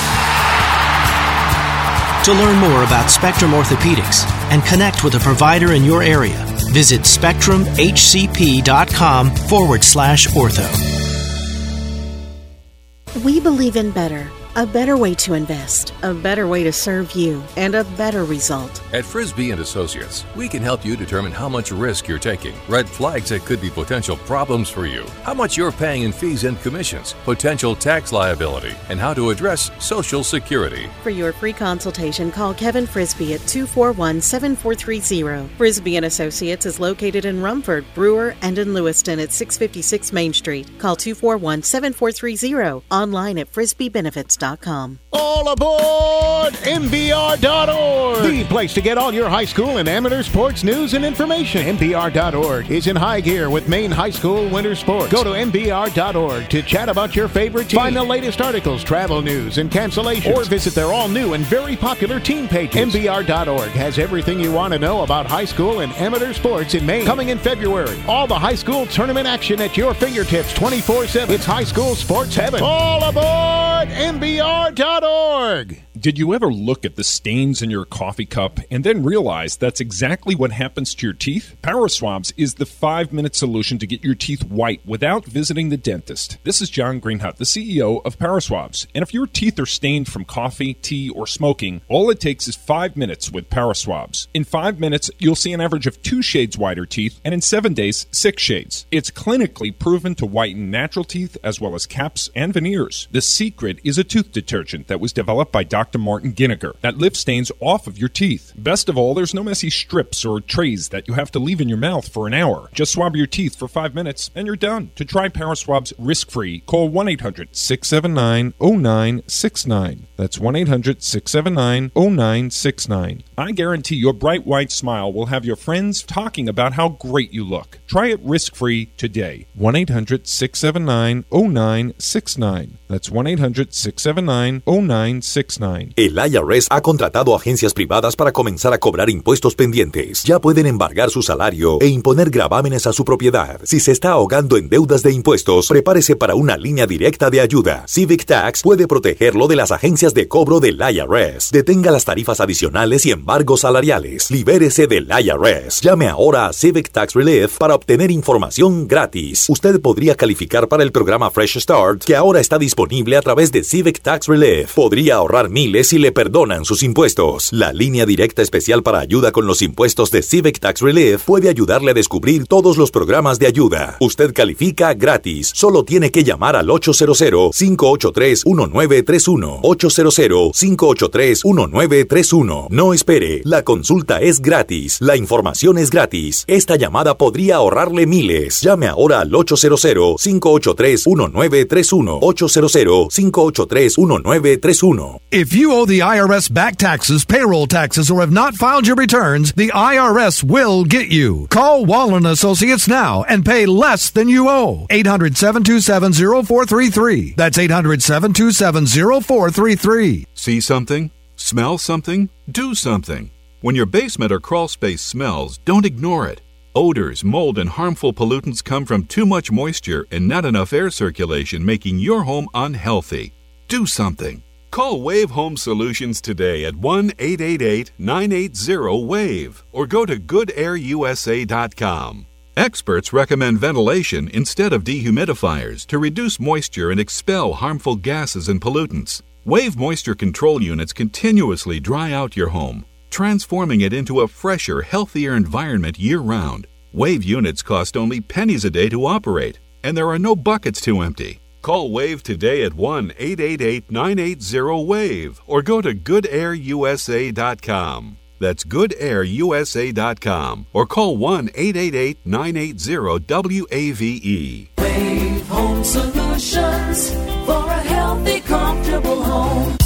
To learn more about Spectrum Orthopedics and connect with a provider in your area, visit spectrumhcp.com forward slash ortho. We believe in better. A better way to invest, a better way to serve you, and a better result. At Frisbee and Associates, we can help you determine how much risk you're taking, red flags that could be potential problems for you, how much you're paying in fees and commissions, potential tax liability, and how to address Social Security. For your free consultation, call Kevin Frisbee at 241-7430. Frisbee and Associates is located in Rumford, Brewer, and in Lewiston at 656 Main Street. Call 241-7430. Online at frisbeebenefits.com. All aboard MBR.org, the place to get all your high school and amateur sports news and information. MBR.org is in high gear with Maine High School winter sports. Go to MBR.org to chat about your favorite team. Find the latest articles, travel news, and cancellations. Or visit their all new and very popular team pages. MBR.org has everything you want to know about high school and amateur sports in Maine. Coming in February, all the high school tournament action at your fingertips 24 7. It's high school sports heaven. All aboard MBR.org. Did you ever look at the stains in your coffee cup and then realize that's exactly what happens to your teeth? Power Swabs is the five minute solution to get your teeth white without visiting the dentist. This is John Greenhut, the CEO of Power Swabs. And if your teeth are stained from coffee, tea, or smoking, all it takes is five minutes with Power Swabs. In five minutes, you'll see an average of two shades whiter teeth, and in seven days, six shades. It's clinically proven to whiten natural teeth as well as caps and veneers. The secret is a tooth detergent that was developed by Dr. Martin Giniger that lifts stains off of your teeth. Best of all, there's no messy strips or trays that you have to leave in your mouth for an hour. Just swab your teeth for five minutes and you're done. To try Power Swabs risk free, call 1 800 679 0969. That's 1 800 679 0969. I guarantee your bright white smile will have your friends talking about how great you look. Try it risk free today. 1 800 679 0969. That's 1 800 679 0969. El IRS ha contratado agencias privadas para comenzar a cobrar impuestos pendientes. Ya pueden embargar su salario e imponer gravámenes a su propiedad. Si se está ahogando en deudas de impuestos, prepárese para una línea directa de ayuda. Civic Tax puede protegerlo de las agencias de cobro del IRS. Detenga las tarifas adicionales y embargos salariales. Libérese del IRS. Llame ahora a Civic Tax Relief para obtener información gratis. Usted podría calificar para el programa Fresh Start, que ahora está disponible a través de Civic Tax Relief. Podría ahorrar miles si le perdonan sus impuestos. La línea directa especial para ayuda con los impuestos de Civic Tax Relief puede ayudarle a descubrir todos los programas de ayuda. Usted califica gratis. Solo tiene que llamar al 800-583-1931. 800-583-1931. No espere. La consulta es gratis. La información es gratis. Esta llamada podría ahorrarle miles. Llame ahora al 800-583-1931. 800-583-1931. If you owe the IRS back taxes, payroll taxes, or have not filed your returns, the IRS will get you. Call Wallen Associates now and pay less than you owe. 800 727 0433. That's 800 727 0433. See something? Smell something? Do something. When your basement or crawl space smells, don't ignore it. Odors, mold, and harmful pollutants come from too much moisture and not enough air circulation, making your home unhealthy. Do something. Call Wave Home Solutions today at 1 888 980 WAVE or go to goodairusa.com. Experts recommend ventilation instead of dehumidifiers to reduce moisture and expel harmful gases and pollutants. Wave moisture control units continuously dry out your home, transforming it into a fresher, healthier environment year round. Wave units cost only pennies a day to operate, and there are no buckets to empty. Call Wave today at 1 888 980 WAVE or go to goodairusa.com. That's goodairusa.com or call 1 888 980 WAVE. Wave Home Solutions. For a healthy, comfortable home.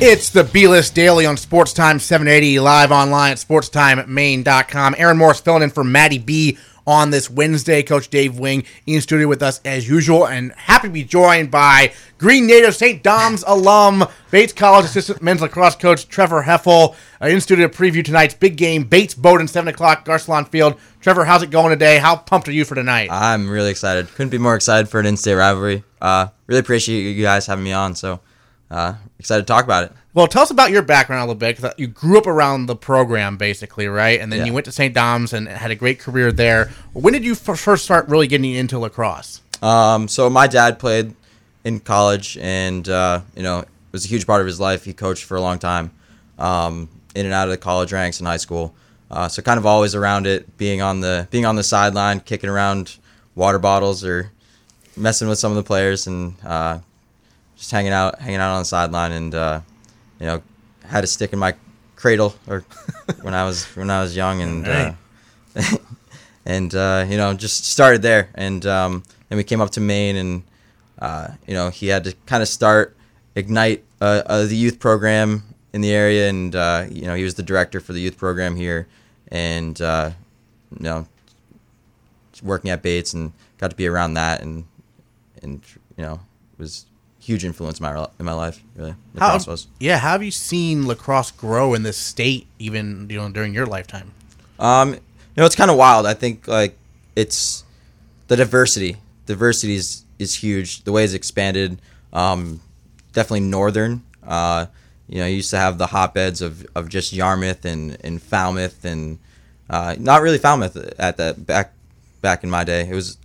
It's the B List Daily on Sports Time 780, live online at sportstimemaine.com. Aaron Morris filling in for Maddie B on this Wednesday. Coach Dave Wing in studio with us as usual, and happy to be joined by Greene Native St. Dom's alum, Bates College assistant men's lacrosse coach Trevar Haefele. Uh, in studio to preview tonight's big game, Bates Bowdoin, 7 o'clock, Garcelon Field. Trevar, how's it going today? How pumped are you for tonight? I'm really excited. Couldn't be more excited for an in-state rivalry. Uh, really appreciate you guys having me on. So uh, excited to talk about it. Well, tell us about your background a little bit because you grew up around the program, basically, right? And then Yeah. you went to St. Dom's and had a great career there. When did you f- first start really getting into lacrosse? Um, so my dad played in college, and uh, you know, it was a huge part of his life. He coached for a long time, um, in and out of the college ranks in high school. Uh, so kind of always around it, being on the being on the sideline, kicking around water bottles or messing with some of the players, and uh, just hanging out, hanging out on the sideline, and uh, you know, had a stick in my cradle or when I was when I was young, and uh, and uh, you know just started there and um, then we came up to maine and uh, you know he had to kind of start ignite uh, uh, the youth program in the area and uh, you know he was the director for the youth program here and uh, you know working at bates and got to be around that and and you know was huge influence in my in my life really lacrosse was yeah, how have you seen lacrosse grow in this state, even you know during your lifetime? Um, you know, it's kind of wild. I think like it's the diversity. Diversity is, is huge. The way it's expanded. Um, definitely northern. Uh, you know, you used to have the hotbeds of, of just Yarmouth and, and Falmouth and uh, not really Falmouth at that back back in my day. It was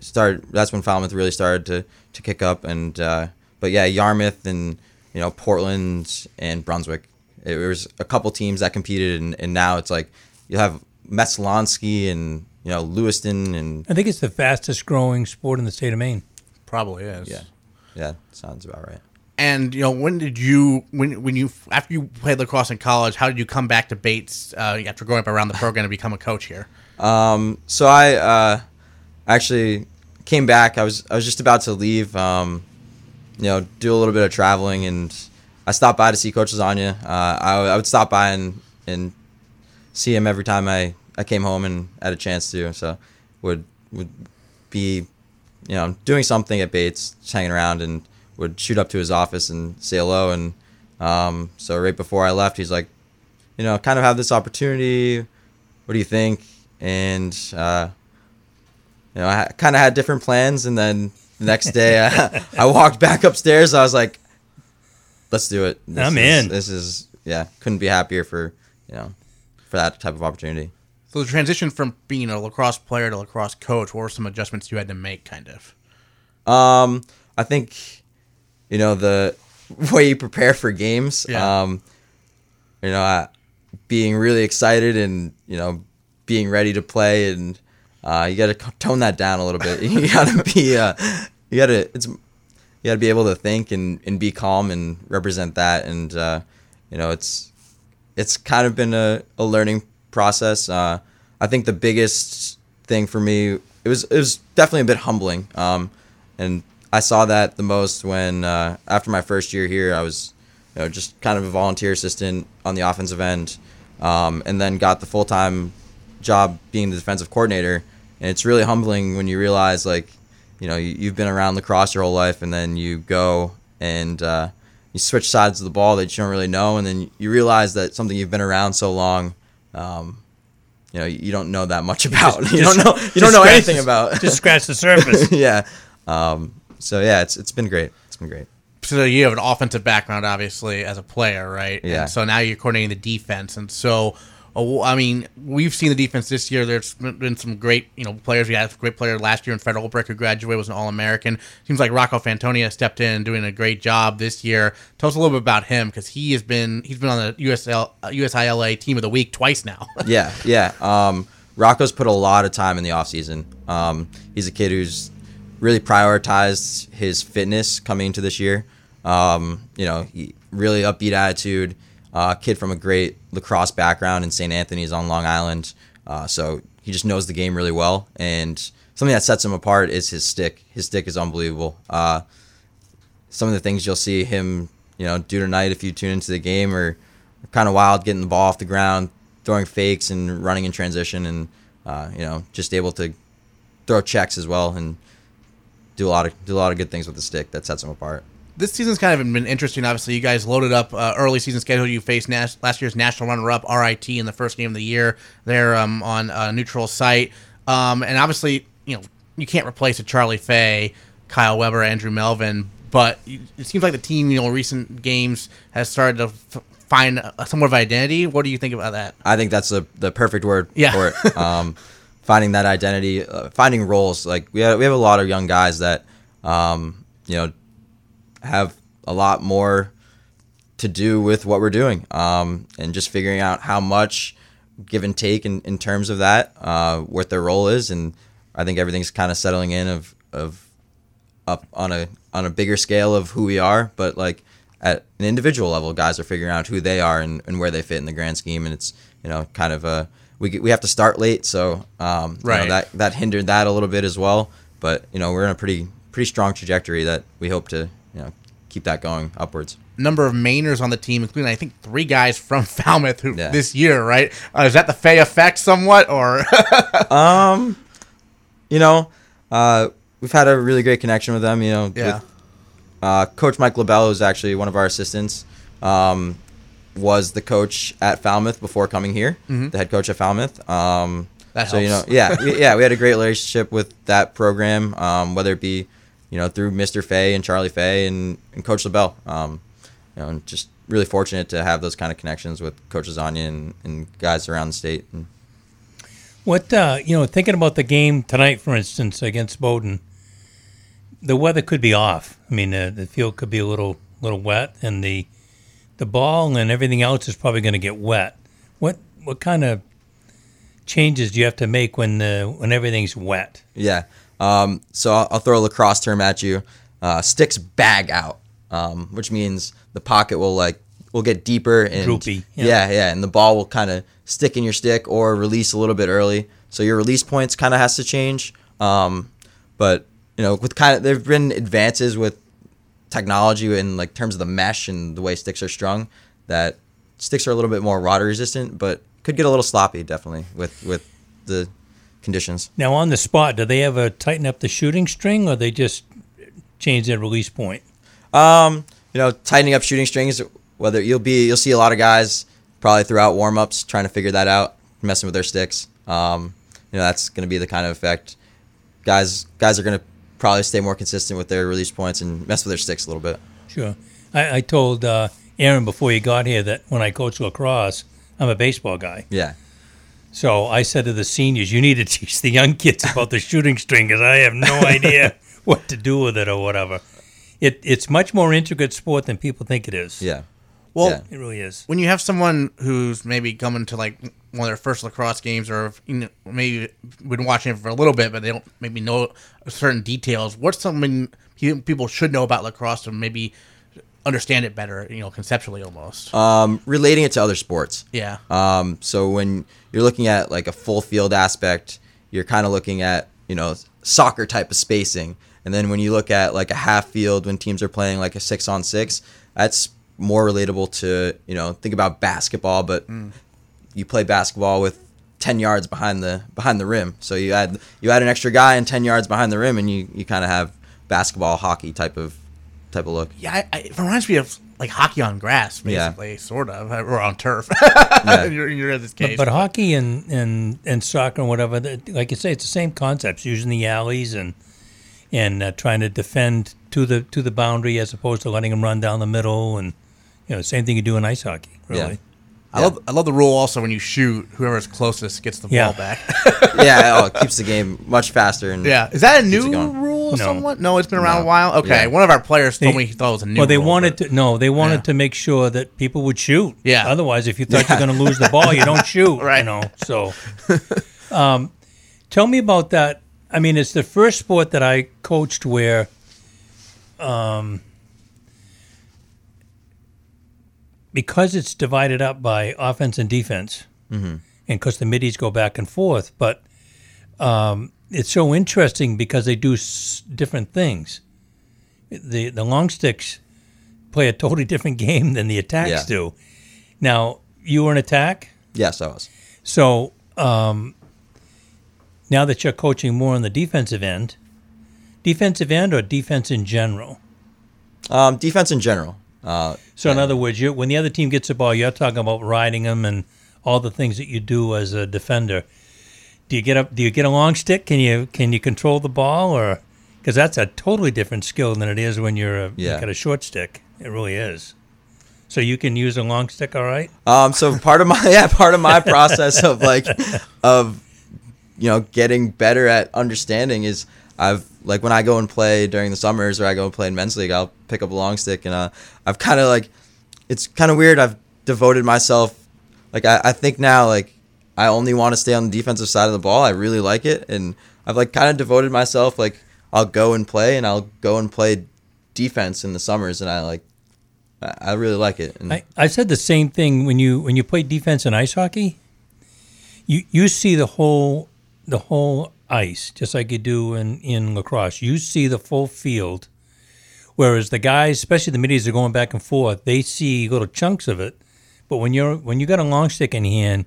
started. That's when Falmouth really started to, to kick up. And uh, but yeah, Yarmouth and you know Portland and Brunswick. It was a couple teams that competed, and, and now it's like you have Messalonskee and you know Lewiston and I think it's the fastest growing sport in the state of Maine. Probably is. yeah, yeah, sounds about right. And you know, when did you when when you after you played lacrosse in college? How did you come back to Bates uh, after growing up around the program to become a coach here? Um, so I uh, actually came back. I was I was just about to leave. Um, you know, do a little bit of traveling, and I stopped by to see Coach Lasagna. Uh, I, I would stop by and and see him every time I, I came home and had a chance to. So would would be you know doing something at Bates, just hanging around, and would shoot up to his office and say hello. And um, so right before I left, he's like, you know, kind of have this opportunity. What do you think? And uh, you know, I kind of had different plans, and then the next day I, I walked back upstairs. I was like, "Let's do it." This I'm is- in. This is yeah. Couldn't be happier for you know for that type of opportunity. So the transition from being a lacrosse player to lacrosse coach, what were some adjustments you had to make? Kind of. Um, I think you know the way you prepare for games. Yeah. Um, you know, uh, being really excited and you know being ready to play, and uh, you got to tone that down a little bit. you got to be, uh, you got to it's you got to be able to think and, and be calm and represent that, and uh, you know it's it's kind of been a, a learning process. Uh, I think the biggest thing for me it was it was definitely a bit humbling, um, and I saw that the most when uh, after my first year here, I was you know just kind of a volunteer assistant on the offensive end, um, and then got the full time job being the defensive coordinator, and it's really humbling when you realize like you know you, you've been around lacrosse your whole life, and then you go and uh, you switch sides of the ball that you don't really know, and then you realize that something you've been around so long, um, you know, you don't know that much about. you just- don't know. You don't know anything the- about. just scratch the surface. yeah. Um, so yeah, it's it's been great. It's been great. So you have an offensive background, obviously, as a player, right? Yeah. And so now you're coordinating the defense, and so. Uh, I mean, we've seen the defense this year. There's been some great, you know, players. We had a great player last year in Fred Olbrich who graduated, was an All-American. Seems like Rocco Fantonia stepped in, doing a great job this year. Tell us a little bit about him because he has been he's been on the USL uh, USILA Team of the Week twice now. yeah, yeah. Um, Rocco's put a lot of time in the off season. Um, he's a kid who's really prioritized his fitness coming into this year. Um, you know, he really upbeat attitude. Uh, kid from a great lacrosse background in St. Anthony's on Long Island. Uh, so he just knows the game really well. And something that sets him apart is his stick. His stick is unbelievable. Uh, some of the things you'll see him, you know, do tonight if you tune into the game are kind of wild, getting the ball off the ground, throwing fakes and running in transition, and uh, you know, just able to throw checks as well and do a lot of do a lot of good things with the stick that sets him apart. This season's kind of been interesting. Obviously, you guys loaded up uh, early season schedule. You faced nas- last year's national runner-up RIT in the first game of the year there um, on a neutral site, um, and obviously, you know, you can't replace a Charlie Fay, Kyle Weber, Andrew Melvin, but it seems like the team, you know, recent games has started to f- find somewhat of identity. What do you think about that? I think that's the the perfect word Yeah. for it. Um, finding that identity, uh, finding roles. Like we have, we have a lot of young guys that, um, you know, have a lot more to do with what we're doing, um, and just figuring out how much give and take in, in terms of that, uh, what their role is, and I think everything's kind of settling in of of up on a on a bigger scale of who we are, but like at an individual level, guys are figuring out who they are and, and where they fit in the grand scheme, and it's you know kind of a we we have to start late, so um, you know, Right. that that hindered that a little bit as well. But you know we're in a pretty pretty strong trajectory that we hope to you know keep that going upwards. Number of Mainers on the team, including I think three guys from Falmouth who Yeah. this year, right? Uh, is that the Fay effect somewhat, or um, you know, uh, we've had a really great connection with them. You know, Yeah. with, uh, Coach Mike LaBelle, who's actually one of our assistants, um, was the coach at Falmouth before coming here. Mhm. The head coach at Falmouth. Um, That so you know, yeah, we, yeah, we had a great relationship with that program. Um, whether it be, you know, through Mr. Fay and Charlie Fay and, and Coach LaBelle. Um, you know, and just really fortunate to have those kind of connections with Coach Lasagna and, and guys around the state. And, What uh, you know, thinking about the game tonight, for instance, against Bowdoin, the weather could be off. I mean, uh, the field could be a little little wet, and the the ball and everything else is probably going to get wet. What what kind of changes do you have to make when the when everything's wet? Yeah. Um, so I'll, I'll throw a lacrosse term at you. Uh, sticks bag out, um, which means the pocket will like will get deeper and Droopy, yeah. Yeah, yeah, and the ball will kind of stick in your stick or release a little bit early. So your release points kind of has to change. Um, but you know, with kind of there've been advances with technology in like terms of the mesh and the way sticks are strung that sticks are a little bit more water resistant, but could get a little sloppy definitely with with the conditions. Now on the spot, do they ever tighten up the shooting string, or they just change their release point? Um, you know, tightening up shooting strings. Whether you'll be, you'll see a lot of guys probably throughout warm ups trying to figure that out, messing with their sticks. Um, you know, that's going to be the kind of effect. Guys, guys are going to probably stay more consistent with their release points and mess with their sticks a little bit. Sure. I, I told uh, Aaron before he got here that when I coach lacrosse, I'm a baseball guy. Yeah. So I said to the seniors, you need to teach the young kids about the shooting string because I have no idea what to do with it or whatever. It, it's much more intricate sport than people think it is. Yeah. Well, Yeah. It really is. when you have someone who's maybe coming to like one of their first lacrosse games, or you know, maybe been watching it for a little bit, but they don't maybe know certain details. What's something people should know about lacrosse or maybe understand it better? You know, conceptually almost. Um, relating it to other sports. Yeah. Um, so when you're looking at like a full field aspect, you're kind of looking at you know soccer type of spacing, and then when you look at like a half field when teams are playing like a six on six, that's more relatable to you know think about basketball, but you play basketball with 10 yards behind the behind the rim. So you add you add an extra guy and 10 yards behind the rim, and you, you kind of have basketball hockey type of type of look. yeah, I, I, it reminds me of like hockey on grass, Yeah. basically, sort of, or on turf. Yeah. you're, you're in this But, case, but hockey and, and, and soccer and whatever, that- like you say, it's the same concepts. Using the alleys and and uh, trying to defend to the to the boundary as opposed to letting them run down the middle, and you know, same thing you do in ice hockey. Really. I love I love the rule also when you shoot, whoever's closest gets the Yeah. ball back. yeah, oh, it keeps the game much faster. And Yeah, is that a keeps it new going. rule? No. Somewhat? No, it's been around No. a while. Okay, Yeah. one of our players told They- me he thought it was a new. well, they rule, wanted but- to no, they wanted Yeah. to make sure that people would shoot. Yeah. Otherwise, if you thought you're going to lose the ball, you don't shoot. Right. You know. So, um, tell me about that. I mean, it's the first sport that I coached where, um, because it's divided up by offense and defense, Mhm. and because the middies go back and forth, but um, it's so interesting because they do s- different things. The the long sticks play a totally different game than the attacks Yeah. do. Now you were an attack, Yes, I was. so um, now that you're coaching more on the defensive end, defensive end or defense in general. Um, defense in general. Uh, So in other words, you when the other team gets the ball, you're talking about riding them and all the things that you do as a defender. Do you get a Do you get a long stick? Can you can you control the ball or because that's a totally different skill than it is when you're a, you Yeah. got a short stick. It really is. So you can use a long stick, all right? Um, so part of my yeah, part of my process of like of you know getting better at understanding is I've like when I go and play during the summers or I go and play in men's league, I'll pick up a long stick and uh, I've kind of like it's kind of weird. I've devoted myself like I, I think now like I only want to stay on the defensive side of the ball. I really like it and I've like kind of devoted myself like I'll go and play and I'll go and play defense in the summers and I like I really like it. And I, I said the same thing when you when you play defense in ice hockey. You you see the whole the whole ice just like you do in, in lacrosse. You see the full field, whereas the guys, especially the middies, are going back and forth. They see little chunks of it. But when you're when you got a long stick in hand,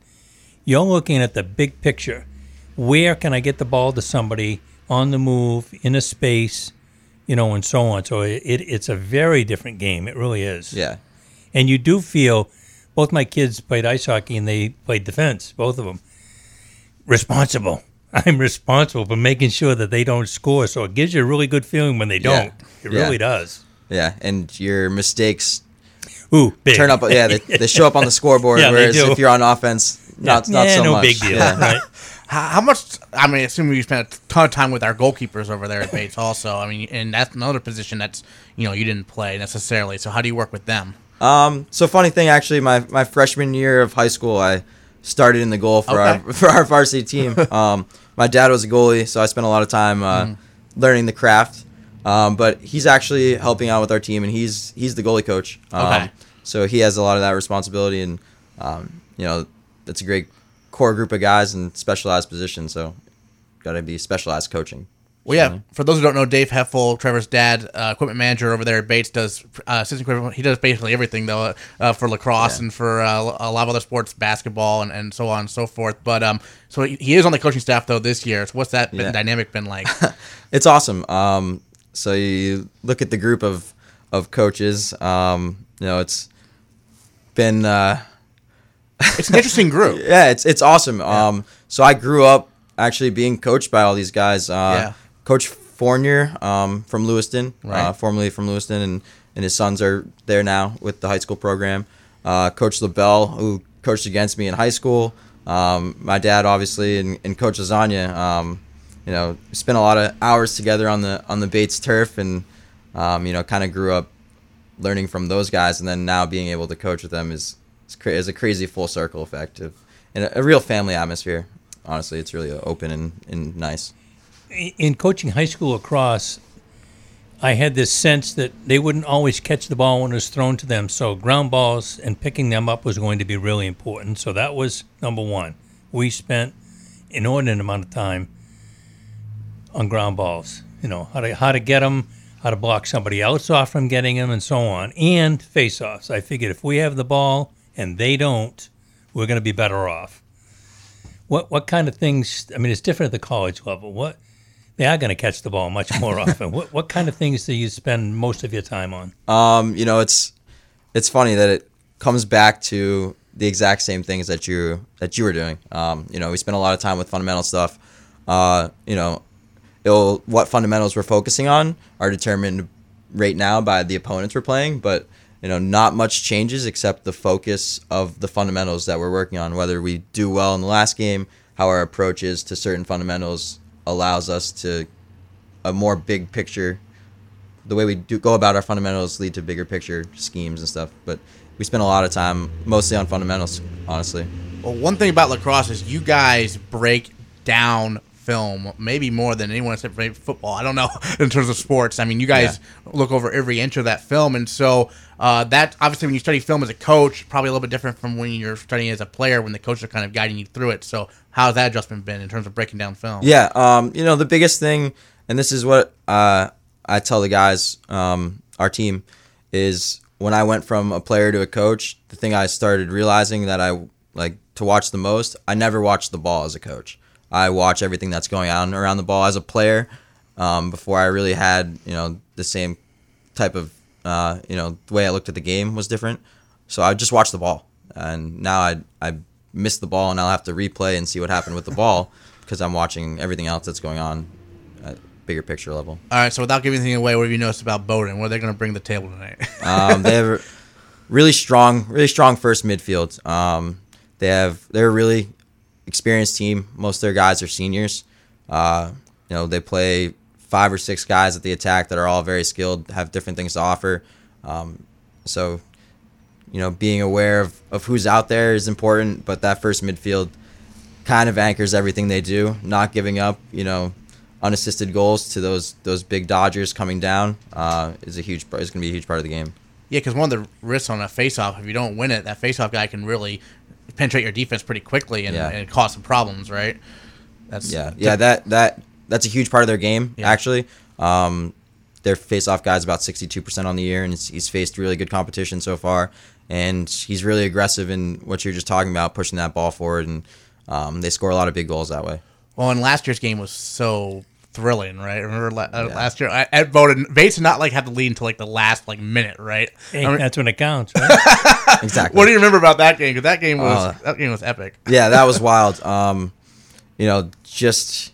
you're looking at the big picture. Where can I get the ball to somebody on the move in a space, you know, and so on. So it, it it's a very different game. It really is. Yeah. And you do feel both my kids played ice hockey and they played defense, both of them. Responsible. I'm responsible for making sure that they don't score. So it gives you a really good feeling when they don't. It Yeah. really does. Yeah, and your mistakes Ooh, big. turn up. Yeah, they, they show up on the scoreboard. Yeah, they whereas do. if you're on offense, not Yeah, not so no much. big deal, Yeah. right? How, how much? I mean, assuming you spent a ton of time with our goalkeepers over there at Bates. Also, I mean, and that's another position that's you know you didn't play necessarily. So how do you work with them? Um, so funny thing, actually, my, my freshman year of high school, I started in the goal for Okay. our for our varsity team. um, my dad was a goalie, so I spent a lot of time uh, Mhm. learning the craft. Um, but he's actually helping out with our team, and he's he's the goalie coach. Um, Okay. So he has a lot of that responsibility, and um, you know, that's a great core group of guys in specialized positions. So, got to be specialized coaching. Well, yeah. For those who don't know, Dave Haefele, Trevar's dad, uh, equipment manager over there at Bates, does uh, assistant equipment. He does basically everything though uh, for lacrosse and for uh, a lot of other sports, basketball and, and so on and so forth. But um, so he is on the coaching staff though this year. So what's that been, Yeah. dynamic been like? it's awesome. Um, so you look at the group of of coaches. Um, you know, it's been uh, it's an interesting group. yeah, it's it's awesome. Um, so I grew up actually being coached by all these guys. Uh, Yeah. Coach Fournier um, from Lewiston, uh, formerly from Lewiston, and and his sons are there now with the high school program. Uh, Coach LaBelle, who coached against me in high school. Um, my dad, obviously, and, and Coach Lasagna. Um, you know, spent a lot of hours together on the on the Bates turf, and um, you know, kind of grew up learning from those guys, and then now being able to coach with them is is, cra- is a crazy full circle effect of, and a, a real family atmosphere. Honestly, it's really open and, and nice. In coaching high school lacrosse, I had this sense that they wouldn't always catch the ball when it was thrown to them. So ground balls and picking them up was going to be really important. So that was number one. We spent inordinate amount of time on ground balls. You know how to how to get them, how to block somebody else off from getting them, and so on. And face-offs. I figured if we have the ball and they don't, we're going to be better off. What what kind of things? I mean, it's different at the college level. What they are going to catch the ball much more often. What what kind of things do you spend most of your time on? Um, you know, it's it's funny that it comes back to the exact same things that you that you were doing. Um, you know, we spent a lot of time with fundamental stuff. Uh, you know, it'll, what fundamentals we're focusing on are determined right now by the opponents we're playing, but you know, not much changes except the focus of the fundamentals that we're working on. Whether we do well in the last game, how our approach is to certain fundamentals allows us to a more big picture the way we do go about our fundamentals lead to bigger picture schemes and stuff. But we spend a lot of time mostly on fundamentals, honestly. Well, one thing about lacrosse is you guys break down film, maybe more than anyone except for football. I don't know in terms of sports. I mean, you guys look over every inch of that film, and so uh, that obviously when you study film as a coach, probably a little bit different from when you're studying as a player when the coaches are kind of guiding you through it. So how's that adjustment been in terms of breaking down film? Yeah, um, you know the biggest thing, and this is what uh, I tell the guys, um, our team, is when I went from a player to a coach. The thing I started realizing that I like to watch the most. I never watched the ball as a coach. I watch everything that's going on around the ball as a player. Um, before I really had you know the same type of uh, you know the way I looked at the game was different. So I just watched the ball, and now I I missed the ball, and I'll have to replay and see what happened with the ball because I'm watching everything else that's going on at bigger picture level. All right. So without giving anything away, what have you noticed about Bowdoin? What are they going to bring to the table tonight? Um, they have a really strong, really strong first midfield. Um, they have they're really experienced team. Most of their guys are seniors. Uh, you know, they play five or six guys at the attack that are all very skilled, have different things to offer. Um, so, you know, being aware of, of who's out there is important, but that first midfield kind of anchors everything they do. Not giving up, you know, unassisted goals to those those big Dodgers coming down uh, is a huge is going to be a huge part of the game. Yeah, because one of the risks on a face-off, if you don't win it, that face-off guy can really penetrate your defense pretty quickly and, Yeah. and cause some problems, right? That's Yeah, yeah, that that that's a huge part of their game Yeah. actually. Um, their face-off guy's about sixty-two percent on the year, and he's, he's faced really good competition so far. And he's really aggressive in what you're just talking about, pushing that ball forward, and um, they score a lot of big goals that way. Well, and last year's game was so thrilling, right? Remember la- uh, last year at- at Bowdoin, Bates did not like have to lead until like the last like minute, right? Hey, I mean- that's when it counts, right? Exactly. what do you remember about that game? Because that game was Uh, that game was epic. yeah, that was wild. Um, you know, just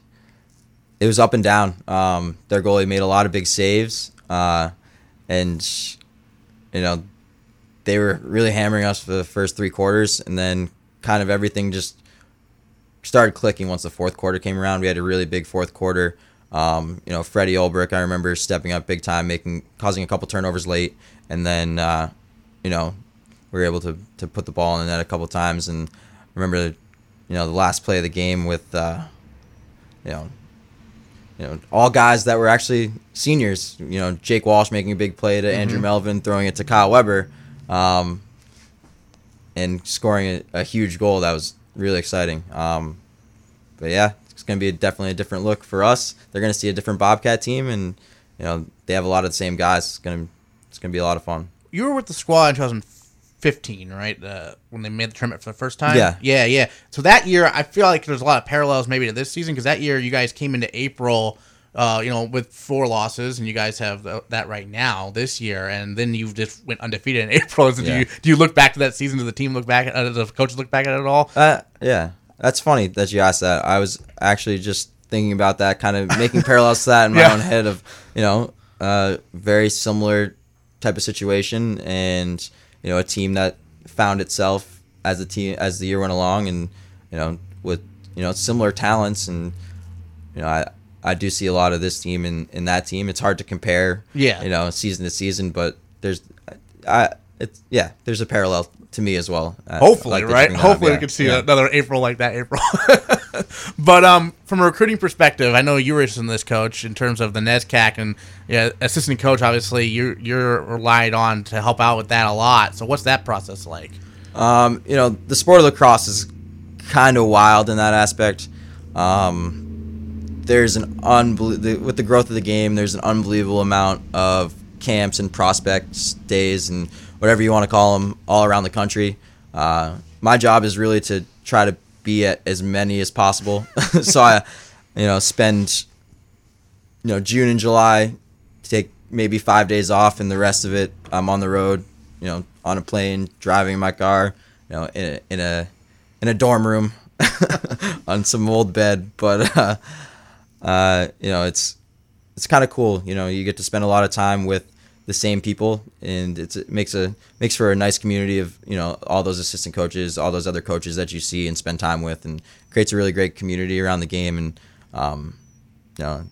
it was up and down. Um, their goalie made a lot of big saves, uh, and you know they were really hammering us for the first three quarters, and then kind of everything just started clicking once the fourth quarter came around. We had a really big fourth quarter. Um, you know, Freddie Olbrich, I remember stepping up big time, making causing a couple turnovers late, and then uh, you know we were able to to put the ball in the net a couple times. And I remember, you know, the last play of the game with uh, you know. You know, all guys that were actually seniors. You know, Jake Walsh making a big play to Andrew Mhm. Melvin, throwing it to Kyle Weber, um, and scoring a, a huge goal. That was really exciting. Um, but yeah, it's going to be definitely a different look for us. They're going to see a different Bobcat team, and you know they have a lot of the same guys. It's going to it's going to be a lot of fun. You were with the squad in 2015, right? Uh, when they made the tournament for the first time. Yeah. yeah, yeah. So that year, I feel like there's a lot of parallels maybe to this season because that year you guys came into April. Uh, you know, with four losses, and you guys have th- that right now this year, and then you just went undefeated in April. So do you do you look back to that season? Does the team look back? At, uh, does the coaches look back at it at all? Uh, yeah, that's funny that you asked that. I was actually just thinking about that, kind of making parallels to that in my Yeah. own head of you know, uh, very similar type of situation, and you know, a team that found itself as a team as the year went along, and you know, with you know similar talents, and you know, I. I do see a lot of this team in, in that team. It's hard to compare, Yeah. you know, season to season, but there's, I, it's yeah, there's a parallel to me as well. Hopefully, like right? Hopefully, yeah, we could see yeah. another April like that April. but um, from a recruiting perspective, I know you were in this coach in terms of the NESCAC and yeah, assistant coach. Obviously, you're you're relied on to help out with that a lot. So, what's that process like? Um, you know, the sport of lacrosse is kind of wild in that aspect. Um, there's an unbel- with the growth of the game. There's an unbelievable amount of camps and prospects days and whatever you want to call them all around the country. Uh, my job is really to try to be at as many as possible. so I, you know, spend you know June and July take maybe five days off, and the rest of it I'm on the road. You know, on a plane, driving my car. You know, in a in a, in a dorm room on some old bed, but uh, uh, you know, it's it's kind of cool. You know, you get to spend a lot of time with the same people, and it's, it makes a makes for a nice community of you know all those assistant coaches, all those other coaches that you see and spend time with, and creates a really great community around the game. And um, you know,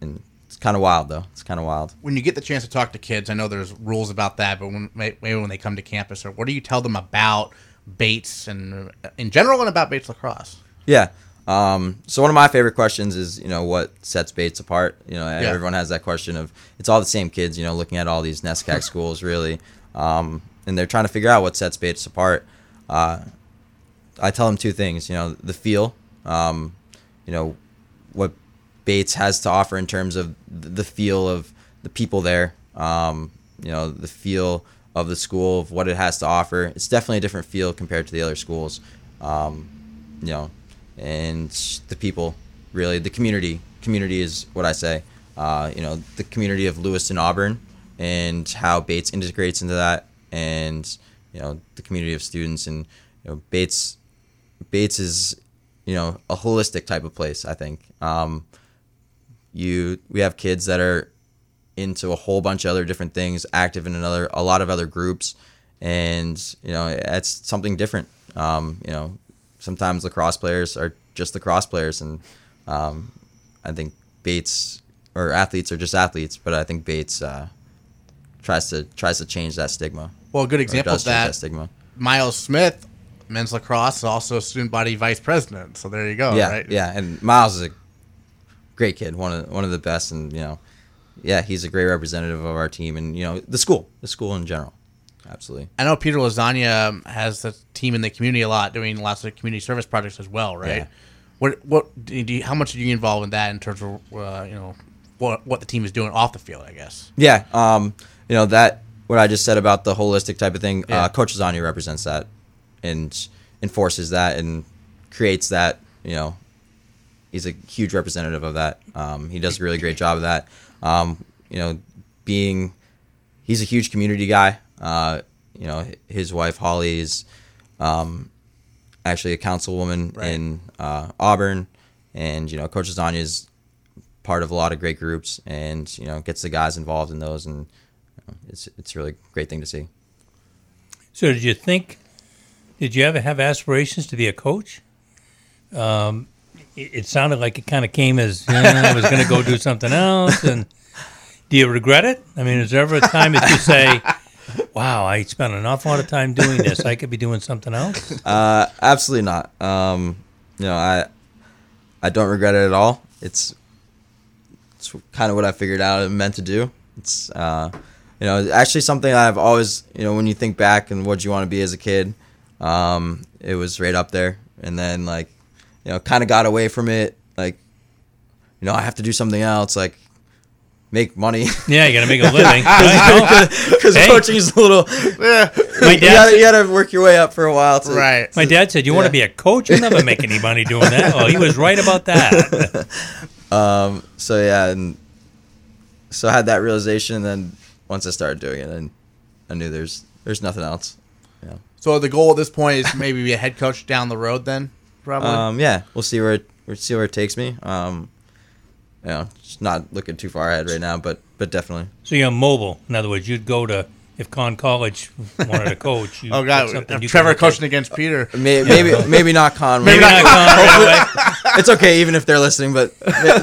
and it's kind of wild though. It's kind of wild. When you get the chance to talk to kids, I know there's rules about that, but when maybe when they come to campus, or what do you tell them about Bates and uh, in general and about Bates lacrosse? Yeah. Um, so one of my favorite questions is, you know, what sets Bates apart? You know, everyone has that question of it's all the same kids, you know, looking at all these NESCAC schools really, um, and they're trying to figure out what sets Bates apart. Uh, I tell them two things, you know, the feel, um, you know, what Bates has to offer in terms of the feel of the people there, um, you know, the feel of the school, of what it has to offer. It's definitely a different feel compared to the other schools, um, you know, and the people, really, the community. Community is what I say. Uh, you know, the community of Lewiston, Auburn, and how Bates integrates into that, and you know, the community of students, and you know, Bates. Bates is, you know, a holistic type of place. I think. Um, you we have kids that are into a whole bunch of other different things, active in another a lot of other groups, and you know it's something different. Um, you know, sometimes lacrosse players are just lacrosse players, and um, I think Bates or athletes are just athletes, but I think Bates uh, tries to tries to change that stigma. Well, a good example of change that, stigma. Miles Smith, men's lacrosse, is also student body vice president. So there you go. yeah, right? yeah, and Miles is a great kid, one of one of the best, and you know, yeah, he's a great representative of our team, and you know, the school, the school in general, absolutely. I know Peter Lasagna um, has a team in the community a lot, doing lots of community service projects as well, right? Yeah. What what do you, how much are you involved in that in terms of uh, you know what what the team is doing off the field? I guess. Yeah, um, you know that what I just said about the holistic type of thing. Yeah. Uh, Coach Lasagna represents that and enforces that and creates that. You know, he's a huge representative of that. Um, he does a really great job of that. Um, you know, being he's a huge community guy. Uh, you know, his wife Holly is um, actually a councilwoman in uh, Auburn, and you know, Coach Zani is part of a lot of great groups, and you know, gets the guys involved in those, and you know, it's it's a really great thing to see. So, did you think? Did you ever have aspirations to be a coach? Um, it, it sounded like it kind of came as "Eh, I was going to go do something else. And do you regret it? I mean, is there ever a time that you say, "Wow, I spent an awful lot of time doing this. I could be doing something else"? Uh, absolutely not. Um, you know, I I don't regret it at all. It's it's kind of what I figured out and meant to do. It's uh, you know, actually something I've always you know when you think back and what you want to be as a kid, um, it was right up there. And then like, you know, kind of got away from it. Like, you know, I have to do something else. Like. Make money. Yeah, you got to make a living. Because Hey. coaching is a little. My you, dad gotta, you gotta work your way up for a while. To, Right. My dad said, "You want to be a coach? You'll never make any money doing that." Well, he was right about that. Um, so yeah, and so I had that realization. And then once I started doing it, and I knew there's there's nothing else. Yeah. So the goal at this point is maybe be a head coach down the road. Then probably. Um, yeah, we'll see where it, we'll see where it takes me. Um, you know, just not looking too far ahead right now, but but definitely. So you're mobile. In other words, you'd go to if Conn College wanted a coach. You, oh God, you Trevar coaching against Peter. May, maybe maybe not Conn. Maybe not Conn. it's okay even if they're listening, but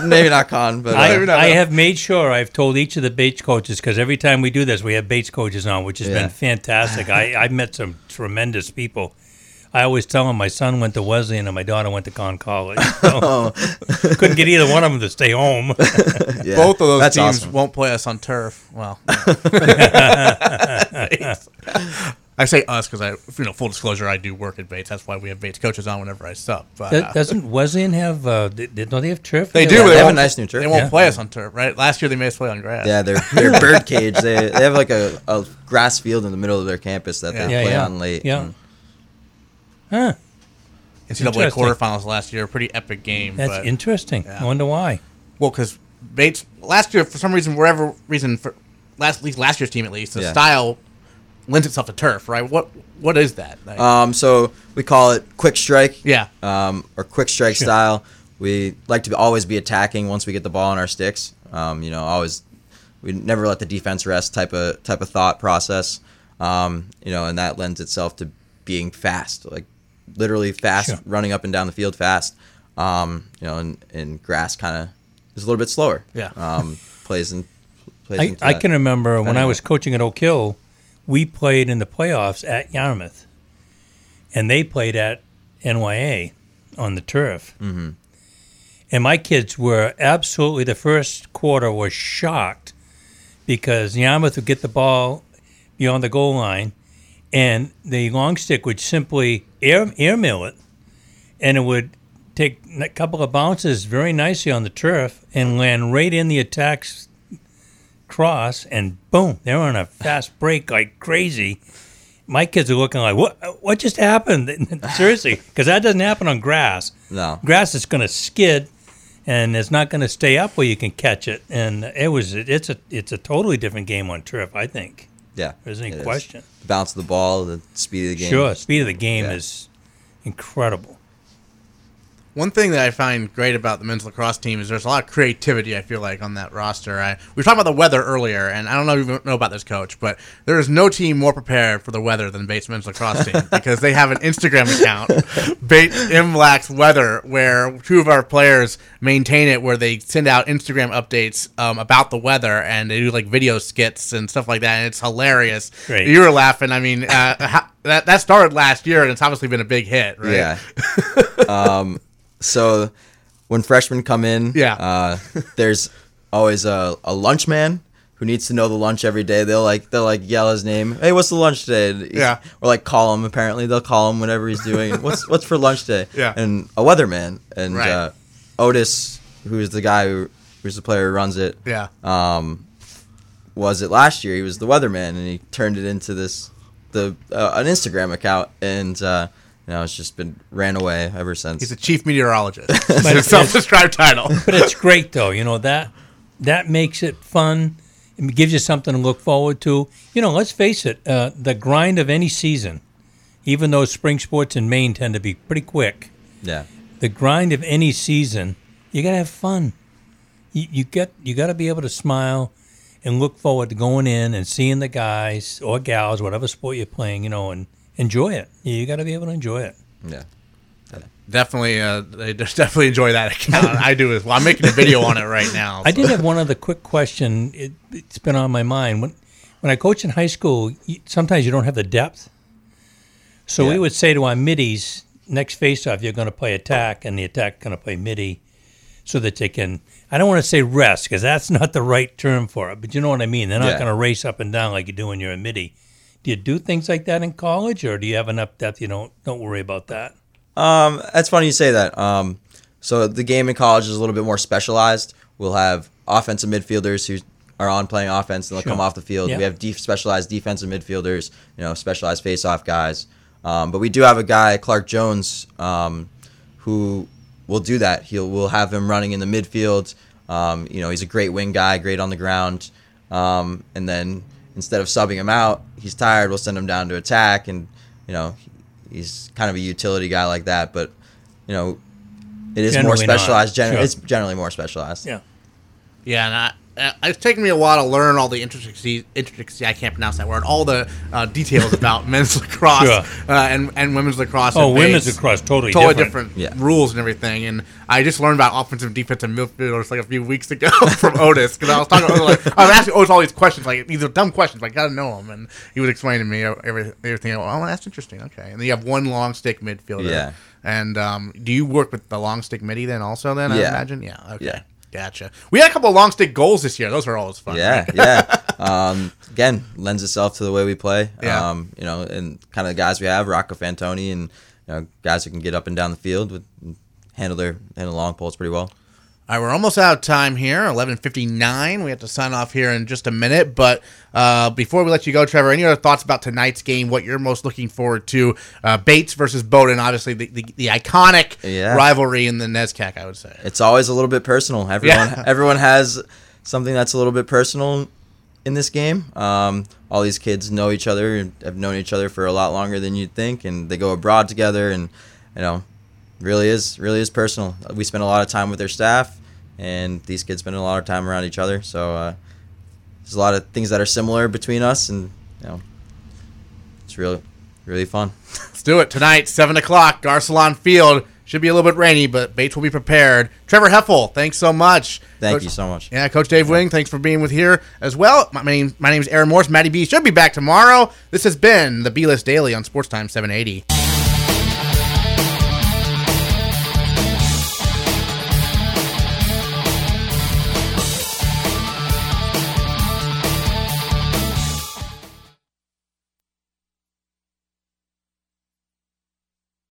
maybe not Conn. But uh, I, I have made sure I've told each of the Bates coaches because every time we do this, we have Bates coaches on, which has Yeah. been fantastic. I, I met some tremendous people. I always tell them my son went to Wesleyan and my daughter went to Conn College. So couldn't get either one of them to stay home. Yeah, Both of those that's teams awesome. won't play us on turf. Well, I say us because I, you know, full disclosure, I do work at Bates. That's why we have Bates coaches on whenever I sub. But, uh, Doesn't Wesleyan have? Uh, they, they- don't they have turf? they Yeah, do. Yeah, but they have a nice new turf. They won't Yeah. play us on turf, right? Last year they made us play on grass. Yeah, their their bird cage. They they have like a, a grass field in the middle of their campus that Yeah. they Yeah, play yeah. on late. Yeah. And Huh. NCAA Interesting. quarterfinals last year, pretty epic game. That's but, interesting. Yeah. I wonder why. Well, because Bates last year, for some reason, whatever reason, for last at least last year's team at least, the Yeah. style lends itself to turf, right? What what is that? Like, Um, so we call it quick strike. Yeah. Um, or quick strike Sure. style. We like to be, always be attacking once we get the ball on our sticks. Um, you know, always we never let the defense rest type of type of thought process. Um, you know, and that lends itself to being fast, like literally fast, Sure. running up and down the field fast. Um, you know, and, and grass kind of is a little bit slower. Yeah. Um, plays in. Plays I, I can remember when I was coaching at Oak Hill, we played in the playoffs at Yarmouth, and they played at NYA. on the turf. Mm-hmm. And my kids were absolutely the first quarter was shocked because Yarmouth would get the ball beyond the goal line, and the long stick would simply air airmail it, and it would take a couple of bounces very nicely on the turf and land right in the attack's cross, and boom, they're on a fast break like crazy. My kids are looking like, what? What just happened? Seriously, because that doesn't happen on grass. No. grass is going to skid, and it's not going to stay up where you can catch it. And it was, it's a, it's a totally different game on turf. I think. Yeah, There's any it is. Bounce of the ball, the speed of the game. Sure, speed of the game Yeah. is incredible. One thing that I find great about the men's lacrosse team is there's a lot of creativity. I feel like on that roster. I, we were talking about the weather earlier, and I don't know if you know about this, coach, but there is no team more prepared for the weather than Bates men's lacrosse team because they have an Instagram account, Bates Imlax Weather, where two of our players maintain it, where they send out Instagram updates um, about the weather, and they do like video skits and stuff like that, and it's hilarious. Great. You were laughing. I mean, uh, how, that that started last year, and it's obviously been a big hit, right? Yeah. um, so when freshmen come in, Yeah. uh, there's always a, a lunch man who needs to know the lunch every day. They'll like they'll like yell his name. Hey, what's the lunch today? Yeah. Or like call him. Apparently they'll call him whenever he's doing. what's what's for lunch today? Yeah. And a weatherman and Right. uh, Otis, who's the guy who who's the player who runs it. Yeah. Um, was it last year? He was the weatherman, and he turned it into this the uh, an Instagram account, and uh, you know it's just been ran away ever since. He's a chief meteorologist. But it's a self-described title. but it's great though. You know that that makes it fun. It gives you something to look forward to. You know, let's face it, uh, the grind of any season, even though spring sports in Maine tend to be pretty quick, yeah. the grind of any season, you gotta have fun. You, you get you gotta be able to smile and look forward to going in and seeing the guys or gals, whatever sport you're playing, you know, and enjoy it. You gotta be able to enjoy it. Yeah. Definitely, uh, they definitely enjoy that account. I do as well. I'm making a video on it right now. I did have one other quick question. It, it's been on my mind. When when I coach in high school, you, sometimes you don't have the depth. So we would say to our middies, next face-off, you're going to play attack, and the attack going to play midi, so that they can. I don't want to say rest because that's not the right term for it, but you know what I mean. They're not Yeah. going to race up and down like you do when you're a midi. Do you do things like that in college, or do you have enough depth? You don't don't worry about that. Um, that's funny you say that. Um, so the game in college is a little bit more specialized. We'll have offensive midfielders who are on playing offense and they'll Sure. come off the field. Yeah. We have specialized defensive midfielders, you know, specialized face-off guys. Um, but we do have a guy, Clark Jones, um, who will do that. He'll we'll have him running in the midfield. Um, you know, he's a great wing guy, great on the ground. Um, and then instead of subbing him out, he's tired. We'll send him down to attack, and you know, he's kind of a utility guy like that. But you know, it is more Generally not. specialized. Gen- Sure. It's generally more specialized. Yeah. Yeah, and I, uh, it's taken me a while to learn all the intricacies. Intricacy, I can't pronounce that word. All the uh, details about men's lacrosse Sure. uh, and and women's lacrosse. Oh, women's Bates. lacrosse, totally totally different. different, Yeah. rules and everything. And I just learned about offensive defensive midfielders like a few weeks ago from Otis because I was talking like I was asking Otis all these questions like these are dumb questions, but I gotta know them, and he was explaining to me every, everything. Oh, that's interesting. Okay, and then you have one long stick midfielder. Yeah. And um, do you work with the long stick midi then also? Then I imagine. Yeah. Okay. Yeah. Gotcha. We had a couple of long stick goals this year. Those were always fun. Yeah, right? yeah. Um, again, lends itself to the way we play. Yeah. Um, you know, and kind of the guys we have, Rocco Fantoni, and you know, guys who can get up and down the field with handle their handle long poles pretty well. All right, we're almost out of time here. Eleven fifty nine. We have to sign off here in just a minute. But uh, before we let you go, Trevar, any other thoughts about tonight's game? What you're most looking forward to? Uh, Bates versus Bowdoin, obviously the, the, the iconic Yeah. rivalry in the NESCAC. I would say. It's always a little bit personal. Everyone Yeah. everyone has something that's a little bit personal in this game. Um, all these kids know each other and have known each other for a lot longer than you'd think, and they go abroad together, and you know, really is really is personal. We spend a lot of time with their staff, and these kids spend a lot of time around each other. So uh, there's a lot of things that are similar between us, and you know, it's really really fun. Let's do it tonight, seven o'clock, Garcelon Field. Should be a little bit rainy, but Bates will be prepared. Trevar Haefele, thanks so much. Thank Coach- you so much. Yeah, Coach Dave Wing, thanks for being with here as well. My name, my name is Aaron Morse. Maddie B should be back tomorrow. This has been the B List Daily on Sports Time 780.